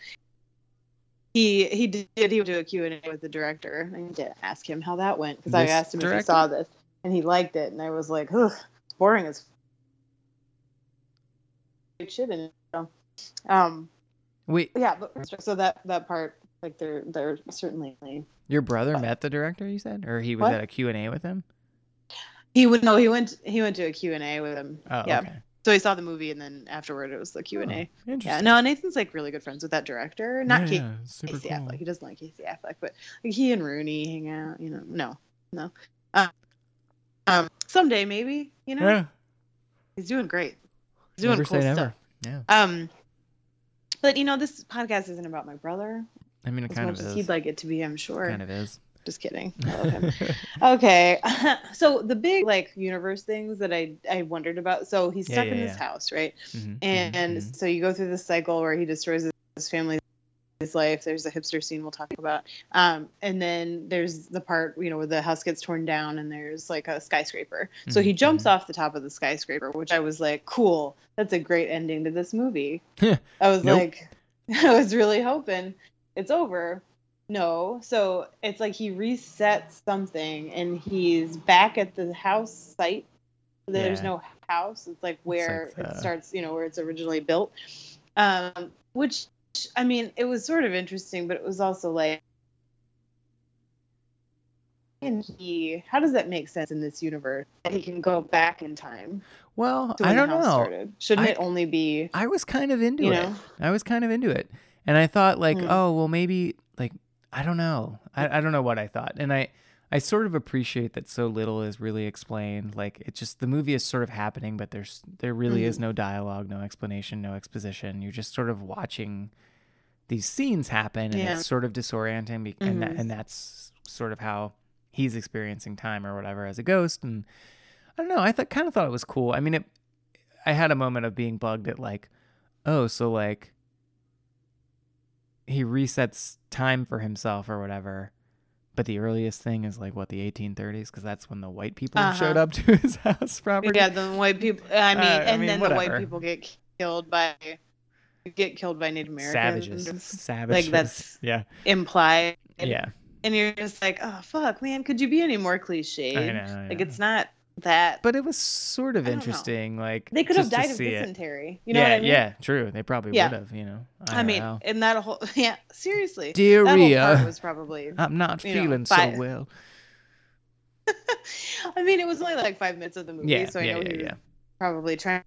he he did he would do a Q and A with the director. I need to ask him how that went because I asked him if he saw this and he liked it, and I was like, ugh, it's boring as f- shit in it. So, um, Wait, yeah, but so that that part Like they're they're certainly Your brother met the director, you said, or he was What? at a Q and A with him. he would no he went he went to a Q and A with him. Oh, yeah. okay. So he saw the movie and then afterward it was the Q and A. Oh, Yeah, no, Nathan's like really good friends with that director. Not yeah, Casey yeah, super Casey cool. Affleck. He doesn't like Casey Affleck, but like he and Rooney hang out. You know, no, no. Um, um someday maybe. You know, Yeah, he's doing great. He's doing never cool stuff. never. Yeah, Um, but you know, this podcast isn't about my brother I mean, it as kind much of as is. he'd like it to be. I'm sure. Kind of is. Just kidding. I love him. okay, so the big like universe things that I I wondered about. So he's stuck yeah, in this house, right? Mhm, And mhm, so you go through this cycle where he destroys his- his life. There's a hipster scene we'll talk about. Um, and then there's the part, you know, where the house gets torn down and there's like a skyscraper. So he Mhm, jumps off the top of the skyscraper, which I was like, cool. That's a great ending to this movie. I was Nope. like, I was really hoping it's over. No. So it's like he resets something and he's back at the house site. There's Yeah. no house. It's like where like it starts, you know, where it's originally built. Um, which, I mean, it was sort of interesting, but it was also like, and he, how does that make sense in this universe that he can go back in time well, I don't know. started? Shouldn't I- it only be, I was kind of into you it. know? I was kind of into it, and I thought like, Hmm. oh well, maybe like I don't know. I, I don't know what I thought, and I I sort of appreciate that so little is really explained. Like it just the movie is sort of happening, but there's there really is Mhm. no dialogue, no explanation, no exposition. You're just sort of watching these scenes happen, and Yeah. it's sort of disorienting, be- and that, and that's sort of how he's experiencing time or whatever as a ghost. And I don't know. I thought kind of thought it was cool. I mean, it. I had a moment of being bugged at like, oh, so like he resets time for himself or whatever. But the earliest thing is like what the 1830s because that's when the white people Uh-huh. showed up to his house property. Yeah, the white people. I mean, Uh, I and mean, then the white people get killed by get killed by Native Americans. Savages, savages. Like that's- yeah, implied. yeah. And you're just like, oh fuck, man, could you be any more cliche? Like yeah. it's not that. But it was sort of I don't know. interesting. Like they could have died of see it. dysentery. You know yeah, what I mean? yeah, true. They probably Yeah. would have. You know. I mean, IRL. and that whole yeah, seriously, that whole part diarrhea. was probably. I'm not know, feeling fi- so well. I mean, it was only like five minutes of the movie, Yeah, so I yeah, know yeah, he was probably trying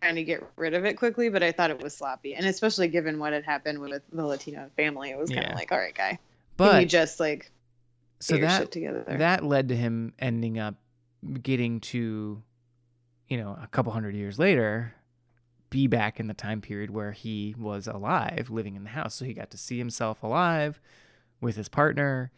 trying to get rid of it quickly, but I thought it was sloppy, and especially given what had happened with the Latino family, it was kind of like, all right, guy, can you just like so that together? that led to him ending up getting to, you know, a couple hundred years later, be back in the time period where he was alive, living in the house. So he got to see himself alive with his partner.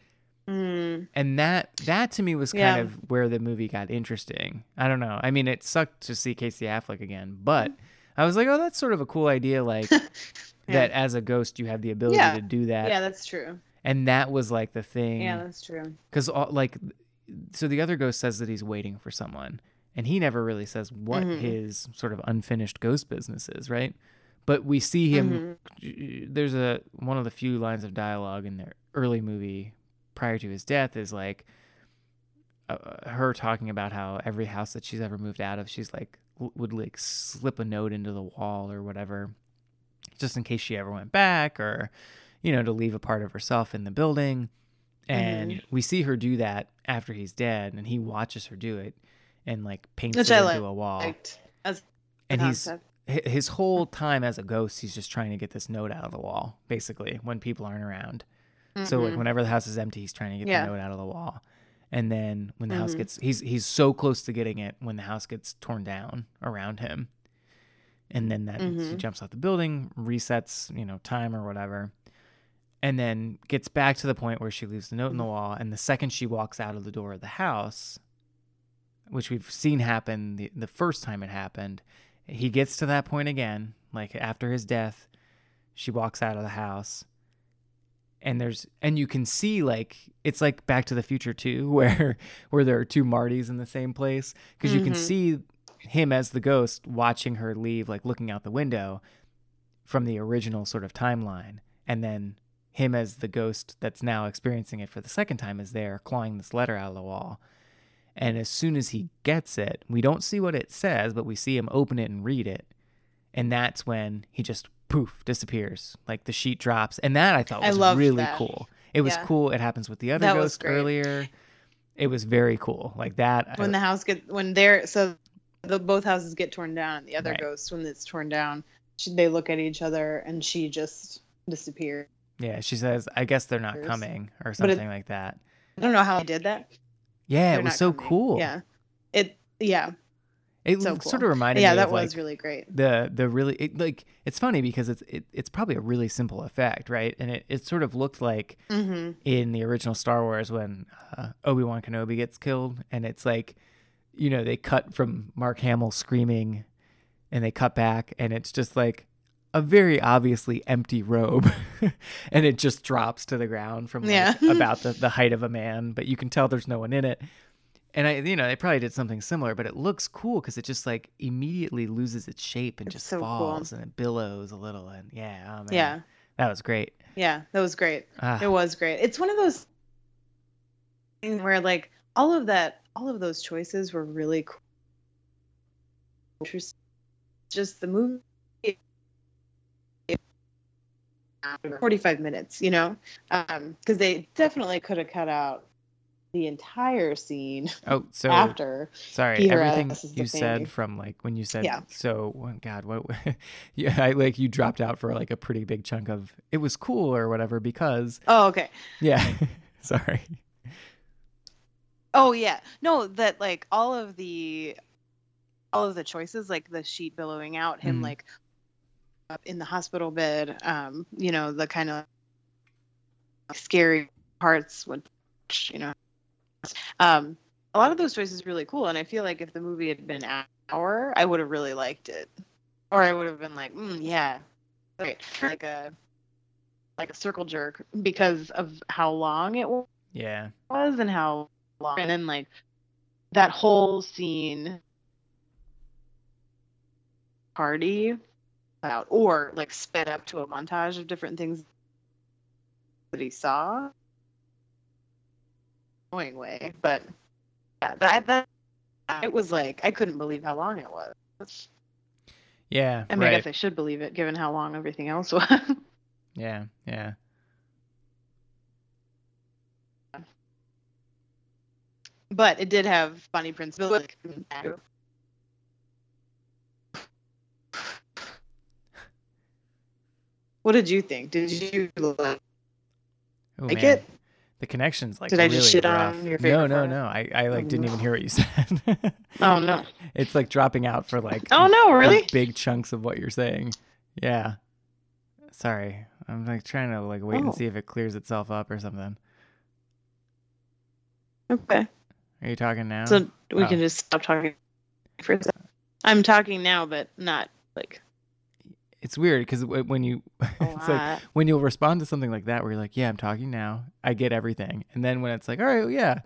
Mm, and that that to me was kind Yeah. of where the movie got interesting. I don't know. I mean, it sucked to see Casey Affleck again, but I was like, oh, that's sort of a cool idea. Like that as a ghost, you have the ability Yeah. to do that, yeah, that's true. and that was like the thing. Yeah, that's true. because like, so the other ghost says that he's waiting for someone, and he never really says what Mhm. his sort of unfinished ghost business is, right? But we see him. Mm-hmm. There's a one of the few lines of dialogue in the early movie prior to his death is like uh, her talking about how every house that she's ever moved out of, she's like would like slip a note into the wall or whatever, just in case she ever went back or you know to leave a part of herself in the building. And Mhm. we see her do that after he's dead, and he watches her do it and like paints Which it I into a wall. As and he's concept. his whole time as a ghost, he's just trying to get this note out of the wall, basically, when people aren't around. So like Mhm. whenever the house is empty, he's trying to get Yeah. the note out of the wall. And then when the house Mhm. gets he's he's so close to getting it when the house gets torn down around him. And then that he jumps out the building, resets, you know, time or whatever. And then gets back to the point where she leaves the note in Mm-hmm. the wall. And the second she walks out of the door of the house, which we've seen happen the, the first time it happened, he gets to that point again, like after his death, she walks out of the house and there's and you can see like it's like back to the future too where where there are two martys in the same place because you can Mhm. see him as the ghost watching her leave like looking out the window from the original sort of timeline and then him as the ghost that's now experiencing it for the second time is there clawing this letter out of the wall and as soon as he gets it we don't see what it says but we see him open it and read it and that's when he just poof disappears. Like the sheet drops, and that I thought I was loved really that. cool. It was Yeah. cool. It happens with the other That ghost earlier. It was very cool. Like that. when the house get when they're so the both houses get torn down and the other Right. ghost when it's torn down she, they look at each other and she just disappears yeah, she says, "I guess they're not coming" or But it- something like that. i don't know how they did that Yeah, They're it was so coming. cool. yeah it yeah it so sort of reminded yeah me Yeah, that was like really great the the really it, like it's funny because it's it, it's probably a really simple effect, right? And it, it sort of looked like mm-hmm. in the original Star Wars when uh, Obi Wan Kenobi gets killed, and it's like, you know, they cut from Mark Hamill screaming, and they cut back, and it's just like a very obviously empty robe, and it just drops to the ground from like Yeah. about the, the height of a man, but you can tell there's no one in it. And I, you know, they probably did something similar, but it looks cool because it just like immediately loses its shape and It's just so cool. falls and it billows a little, and yeah, oh man, yeah that was great. yeah that was great Ah, it was great it's one of those things where like all of that all of those choices were really cool Interesting. just the movie 45 minutes you know um because they definitely could have cut out the entire scene oh, so after Sorry, Peter everything S is the you said from like when you said Yeah. so. well, God, what? yeah, I like you dropped out for like a pretty big chunk of it was cool or whatever because oh okay yeah. Sorry. Oh yeah. No, that like all of the all of the choices, like the sheet billowing out, him Mhm. like up in the hospital bed, um, you know, the kind of scary parts would you know um a lot of those choices are really cool and I feel like if the movie had been an hour, I would have really liked it. Or I would have been like, mm, yeah. Great. Like a like a circle jerk because of how long it was Yeah. was and how long and then like that whole scene party out or like sped up to a montage of different things that he saw annoying way but yeah that that it was like i couldn't believe how long it was Yeah. i mean i guess i should believe it given how long everything else was Yeah. Yeah. but it did have Bonnie Prince Billy. What did you think? Did you like Oh, Like man. it? The connection's like Did I just really shit on rough. your no, favorite no, part? no. I, I like Oh, didn't even hear what you said. Oh no! it's like dropping out for like Oh no! like, Really? big chunks of what you're saying. Yeah. Sorry. I'm like trying to like wait Oh. and see if it clears itself up or something. Okay. Are you talking now? So we Oh. can just stop talking for a second. I'm talking now, but not like it's weird because when you it's like when you'll respond to something like that where you're like yeah i'm talking now. I get everything. And then when it's like all right well, yeah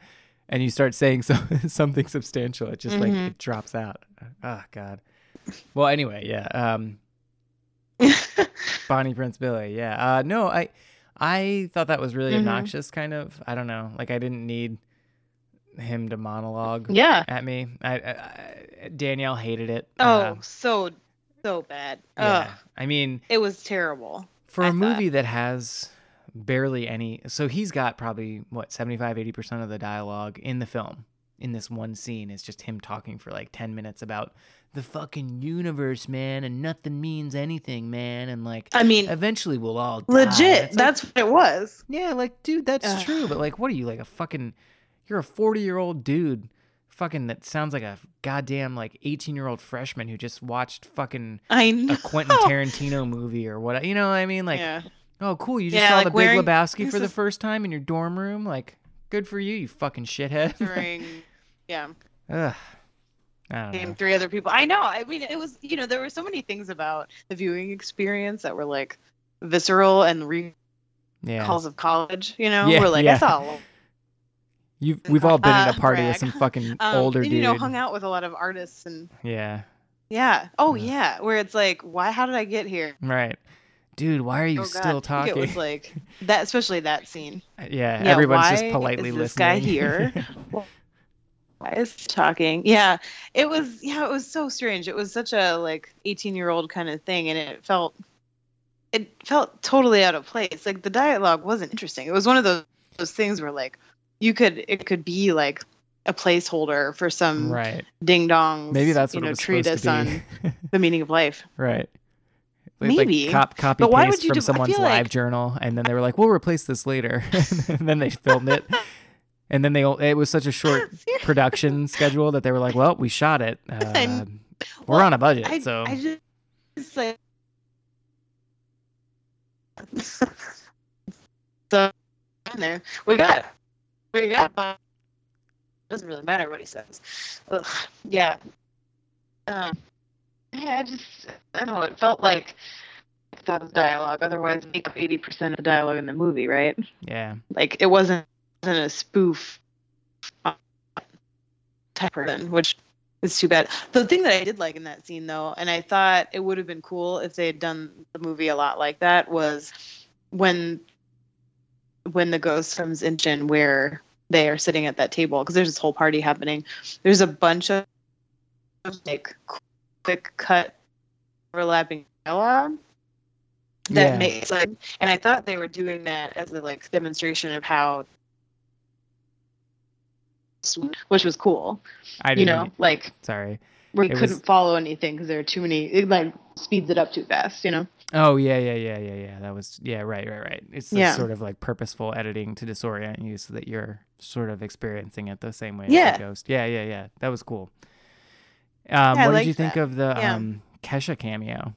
and you start saying so, something substantial it just like Mhm. it drops out. Oh god. Well anyway yeah um bonnie prince billy yeah. Uh no i i thought that was really Mhm. obnoxious kind of. I don't know. Like i didn't need him to monologue yeah. at me. I, I, I danielle hated it. Oh, Uh, so so bad. yeah Ugh. i mean It was terrible. for I a thought. movie that has barely any so he's got probably what 75 80% of the dialogue in the film in this one scene is just him talking for like 10 minutes about the fucking universe man and nothing means anything man and like I mean, eventually we'll all die. legit. Like, That's what it was. yeah like dude that's Ugh. true but like what are you like a fucking you're a 40 year old dude fucking that sounds like a goddamn like 18 year old freshman who just watched fucking I know. a Quentin Tarantino movie or what you know what I mean like yeah. Oh, cool! You just Yeah, saw like the Big Lebowski for the is- first time in your dorm room. Like, good for you, you fucking shithead. During, yeah. Ugh. Name three other people. I know. I mean, it was you know there were so many things about the viewing experience that were like visceral and recalls Yeah, of college. You know, Yeah, we're like. I saw. You've, we've all been at a party with some fucking Um, older and, dude. you know, hung out with a lot of artists and Yeah, yeah. Oh Yeah. yeah, where it's like, why? How did I get here? right. Dude, why are you oh, still talking? It was like that, especially that scene. yeah, Yeah, everyone's just politely is this listening. guy here? Why is talking? Yeah, it was. Yeah, it was so strange. It was such a like eighteen year old kind of thing, and it felt it felt totally out of place. Like the dialogue wasn't interesting. It was one of those those things where like you could it could be like a placeholder for some right. ding dong. Maybe that's you what know it treatise on the meaning of life. right. Like- Maybe. Like cop, copy But why paste would you from do- someone's live like- journal, and then they were like, "We'll replace this later," and then they filmed it, and then they it was such a short production schedule that they were like, "Well, we shot it. Uh, I'm- we're well, on a budget, I, so I just it's like so in there we got got but it doesn't really matter what he says. Ugh, yeah. Um, yeah, I just I don't know. It felt like that was dialogue. Otherwise, make up eighty percent of the dialogue in the movie, right? yeah, Like it wasn't, wasn't a spoof type person, which is too bad. The thing that I did like in that scene, though, and I thought it would have been cool if they had done the movie a lot like that, was when when the ghost comes in where they are sitting at that table because there's this whole party happening. There's a bunch of like quick cut overlapping dialogue that Yeah. makes like and I thought they were doing that as a like demonstration of how which was cool. I didn't. you know, like sorry. we It couldn't was- follow anything because there are too many. It like speeds it up too fast. You know. Oh yeah, yeah, yeah, yeah, yeah. That was yeah, right, right, right. It's Yeah. sort of like purposeful editing to disorient you so that you're sort of experiencing it the same way Yeah. as the ghost. Yeah, yeah, yeah. That was cool. Um, Yeah, what did you think that. of the um Kesha cameo?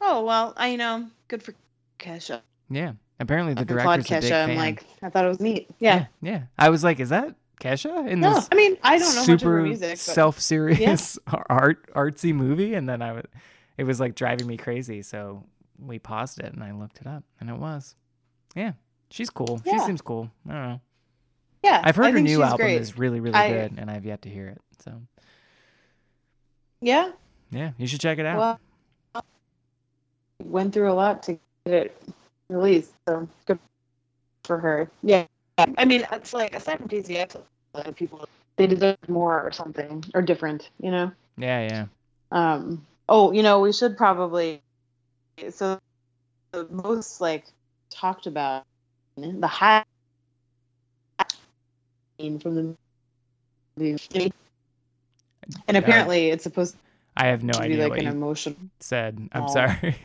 Oh well, I you know good for Kesha. Yeah. Apparently the I applaud a big Kesha. fan. I'm like I thought it was neat. Yeah, yeah. I was like, is that Kesha in No, this I mean I don't know much of super her music. But self-serious art artsy movie? And then I was, it was like driving me crazy. So we paused it and I looked it up, and it was. Yeah, she's cool. She seems cool. I don't know. yeah, I've heard I her new album great. is really, really I- good, and I've yet to hear it. So Yeah. yeah, you should check it out. Well, went through a lot to get it released, so good for her. Yeah, I mean, it's like aside from TCX, a lot of people they deserve more or something or different, you know. yeah, yeah. Um. Oh, you know, we should probably. So, the most like talked about the high scene from the movie, and Uh, apparently it's supposed I have no to be idea like what an you emotional. said. I'm sorry.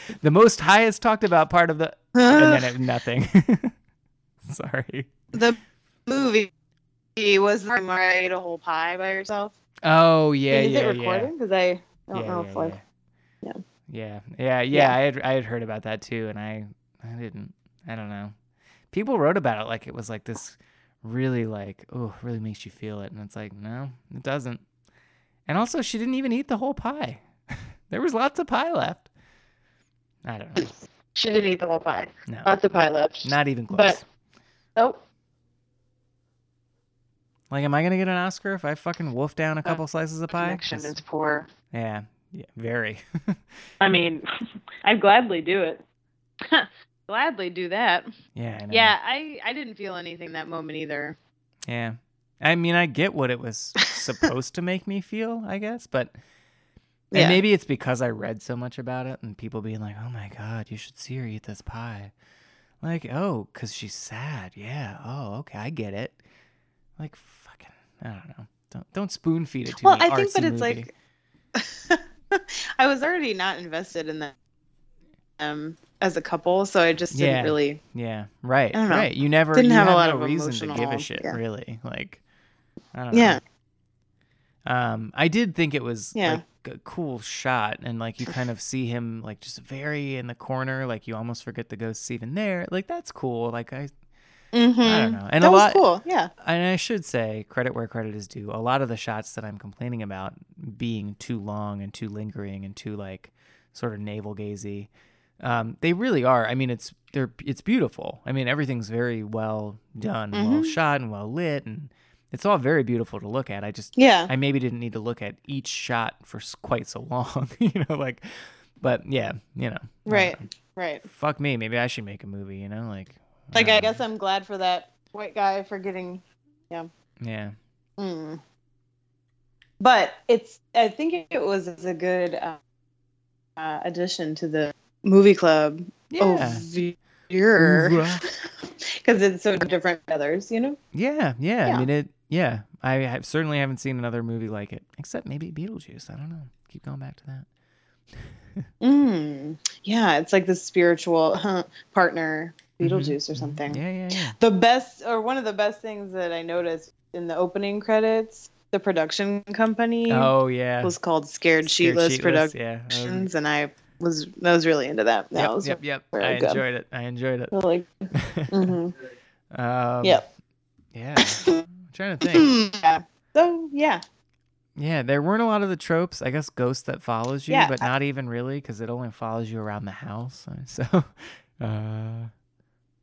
the most highest talked about part of the, and then it, nothing. sorry. the movie was Mariah ate a whole pie by herself. Oh yeah, is yeah, it recording? Because I don't yeah, know yeah, if like yeah. Yeah. yeah, yeah, yeah, Yeah. I had I had heard about that too, and I I didn't. I don't know. People wrote about it like it was like this really like oh really makes you feel it, and it's like no, it doesn't. And also, she didn't even eat the whole pie. there was lots of pie left. I don't know. she didn't eat the whole pie. No, Lots of pie left. not even close. But- Oh, like, am I gonna get an Oscar if I fucking wolf down a uh, couple slices of pie? connection 'Cause- is poor. Yeah, yeah, very. I mean, I'd gladly do it. gladly do that. yeah, I know. Yeah, I I didn't feel anything that moment either. Yeah. I mean, I get what it was supposed to make me feel, I guess, but and Yeah. maybe it's because I read so much about it and people being like, "Oh my god, you should see her eat this pie." Like, "Oh, cuz she's sad." Yeah. Oh, okay, I get it. Like fucking I don't know. Don't don't spoon feed it to well, me. I think, but it's movie. like I was already not invested in them um, as a couple, so I just didn't really. Yeah, right. I don't know. Right. You never Didn't you have a lot no of reason to give a shit, yeah. really. Like I don't know. Yeah. Um, I did think it was Yeah. like a cool shot, and like you kind of see him like just very in the corner, like you almost forget the ghost's even there. Like that's cool. Like I, Mm-hmm. I don't know. And that a was lot, cool. Yeah. and I should say credit where credit is due. A lot of the shots that I'm complaining about being too long and too lingering and too like sort of navel gazy, um, they really are. I mean, it's they're it's beautiful. I mean, everything's very well done, well Mhm. shot, and well lit, and it's all very beautiful to look at. I just Yeah. I maybe didn't need to look at each shot for quite so long, you know, like, but yeah, you know, Right. know. Right. Fuck me, maybe I should make a movie, you know, like, Like don't I guess I'm glad for that white guy for getting. yeah, Mm. But it's. I think it was a good. Uh, uh, addition to the movie club Yeah. over here Hoorah. because it's so different others, you know. Yeah, yeah. I mean it. Yeah, I certainly haven't seen another movie like it, except maybe Beetlejuice. I don't know. Keep going back to that. Mm. Yeah, it's like the spiritual huh, partner, Beetlejuice or something. Yeah, yeah, yeah. The best, or one of the best things that I noticed in the opening credits, the production company Oh yeah. was called Scared, Scared Sheetless, Sheetless, Yeah. Productions, and I was I was really into that. That Yep, was yep, yep. really I good. enjoyed it. I enjoyed it. really. hmm um, Yep. Yeah. I'm trying to think. yeah. So yeah, Yeah, there weren't a lot of the tropes. I guess ghost that follows you, Yeah, but not even really because it only follows you around the house. So, uh,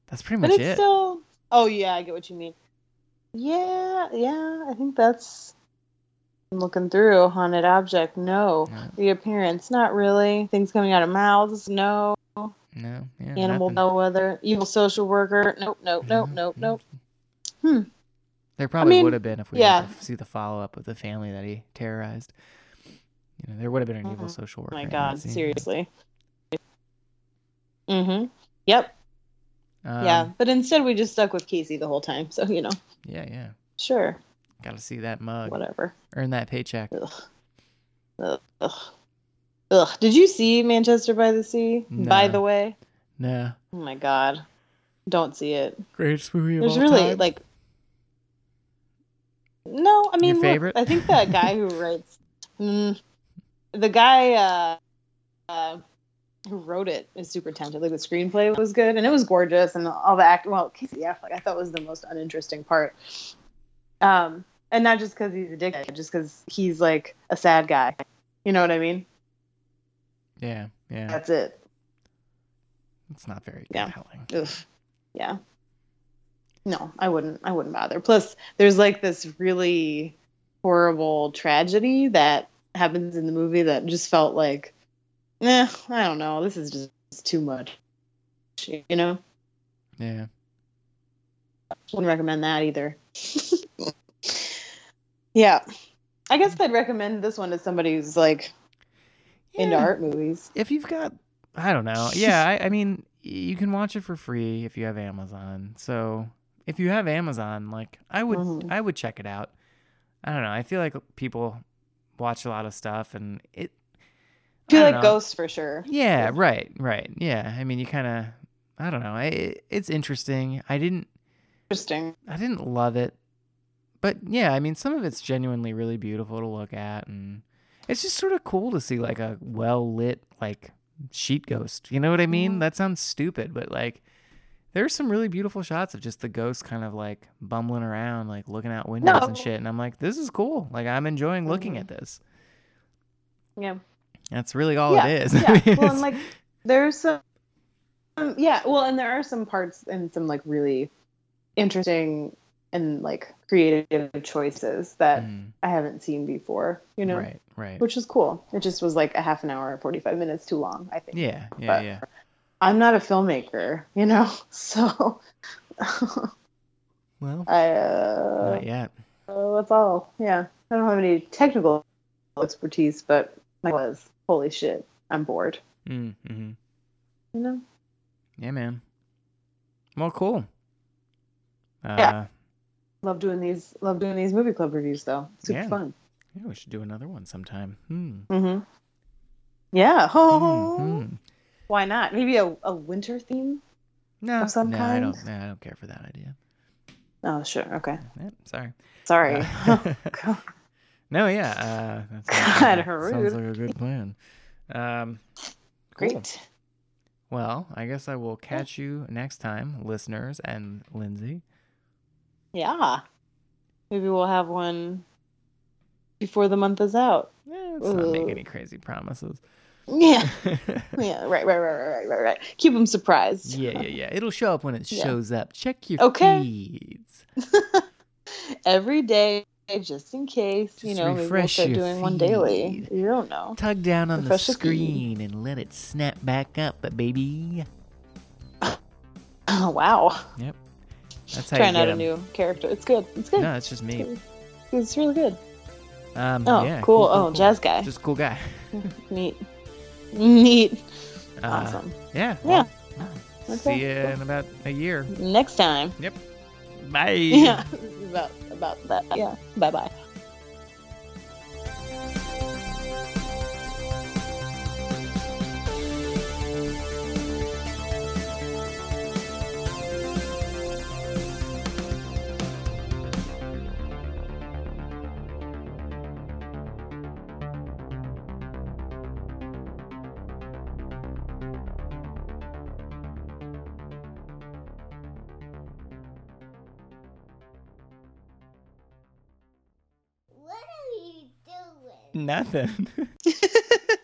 that's pretty but much it's it. still. Oh yeah, I get what you mean. Yeah, yeah. I think that's. I'm looking through a haunted object. No. No. The appearance, not really. Things coming out of mouths, no. No, yeah, Animal nothing. bellwether, evil social worker, nope, nope, nope, nope, nope. Hmm. There probably mean, would have been if we yeah. had to see the follow up of the family that he terrorized. You know, there would have been an evil Mhm. social worker. my god, seriously. Mm-hmm. Yep. Um, yeah. But instead we just stuck with Casey the whole time. So, you know, yeah, yeah. sure. Got to see that mug, Whatever. earn that paycheck. Ugh. Ugh. Ugh. Ugh. Did you see Manchester by the Sea? By the way? Nah, Oh my god. Don't see it. greatest movie of There's all really time. like No, I mean look, favorite? I think that guy who writes mm, the guy uh, uh who wrote it is super talented. Like the screenplay was good and it was gorgeous and all the act well, Casey Affleck I thought was the most uninteresting part. Um and not just because he's a dickhead, just because he's like a sad guy. You know what I mean? yeah, yeah. That's it. It's not very Yeah. compelling. Ugh. Yeah. No, I wouldn't. I wouldn't bother. Plus, there's like this really horrible tragedy that happens in the movie that just felt like, eh, I don't know. This is just too much. You know, Yeah. wouldn't recommend that either. yeah, I guess I'd recommend this one to somebody who's like into art movies. if you've got i don't know yeah I, I mean you can watch it for free if you have amazon so if you have amazon like i would Mhm. i would check it out i don't know i feel like people watch a lot of stuff and it I feel I like know. Ghosts for sure. yeah right right yeah i mean you kind of i don't know I, it's interesting i didn't Interesting. i didn't love it but yeah i mean some of it's genuinely really beautiful to look at and it's just sort of cool to see like a well lit like sheet ghost you know what i mean Mhm. that sounds stupid but like there's some really beautiful shots of just the ghost kind of like bumbling around like looking out windows and shit and i'm like this is cool like i'm enjoying looking Mhm. at this Yeah. that's really all yeah, it is Yeah. I mean, well, and like there's some, um, yeah. Well, and there are some parts and some like really interesting and like creative choices that Mm, I haven't seen before. You know, right right which is cool. It just was like a half an hour, forty five minutes too long. I think. yeah yeah But- yeah I'm not a filmmaker, you know, so well I. Uh, not yet uh, that's all. Yeah, I don't have any technical expertise, but I was. Holy shit, I'm bored. mm, hmm You know. yeah man well cool uh, Yeah. Love doing these. Love doing these movie club reviews, though. Super Yeah. fun. Yeah, we should do another one sometime. Hmm. Mm-hmm. Yeah. Oh, Hmm, hmm. Why not? Maybe a, a winter theme. No, Of some no, I don't. No, I don't care for that idea. Oh, sure. Okay. Yeah, sorry. Sorry. Uh, no, yeah. Uh, God, like, a- sounds like a good plan. Um, cool. Great. Well, I guess I will catch you next time, listeners and Lindsay. Yeah. Maybe we'll have one before the month is out. Eh, let's not make any crazy promises. Yeah. Yeah. Right. Right. Right. Right. Right. Right. Keep them surprised. yeah, yeah, yeah. It'll show up when it Yeah. shows up. Check your Okay. feeds. Every day, just in case. you Just know, maybe we'll start doing one daily. You don't know. Tug down on the Refresh the screen and let it snap back up, But baby. Oh wow. Yep. That's how Trying you out a new character. It's good. It's good. No, it's just me. It's really good. Um, Oh, yeah, cool. Oh, jazz guy. Just a cool guy. Neat. Neat. Uh, Awesome. Yeah. Yeah. Okay, See you cool. in about a year. Next time. Yep. Bye. Yeah. about about that. Yeah. Bye bye. Nothing.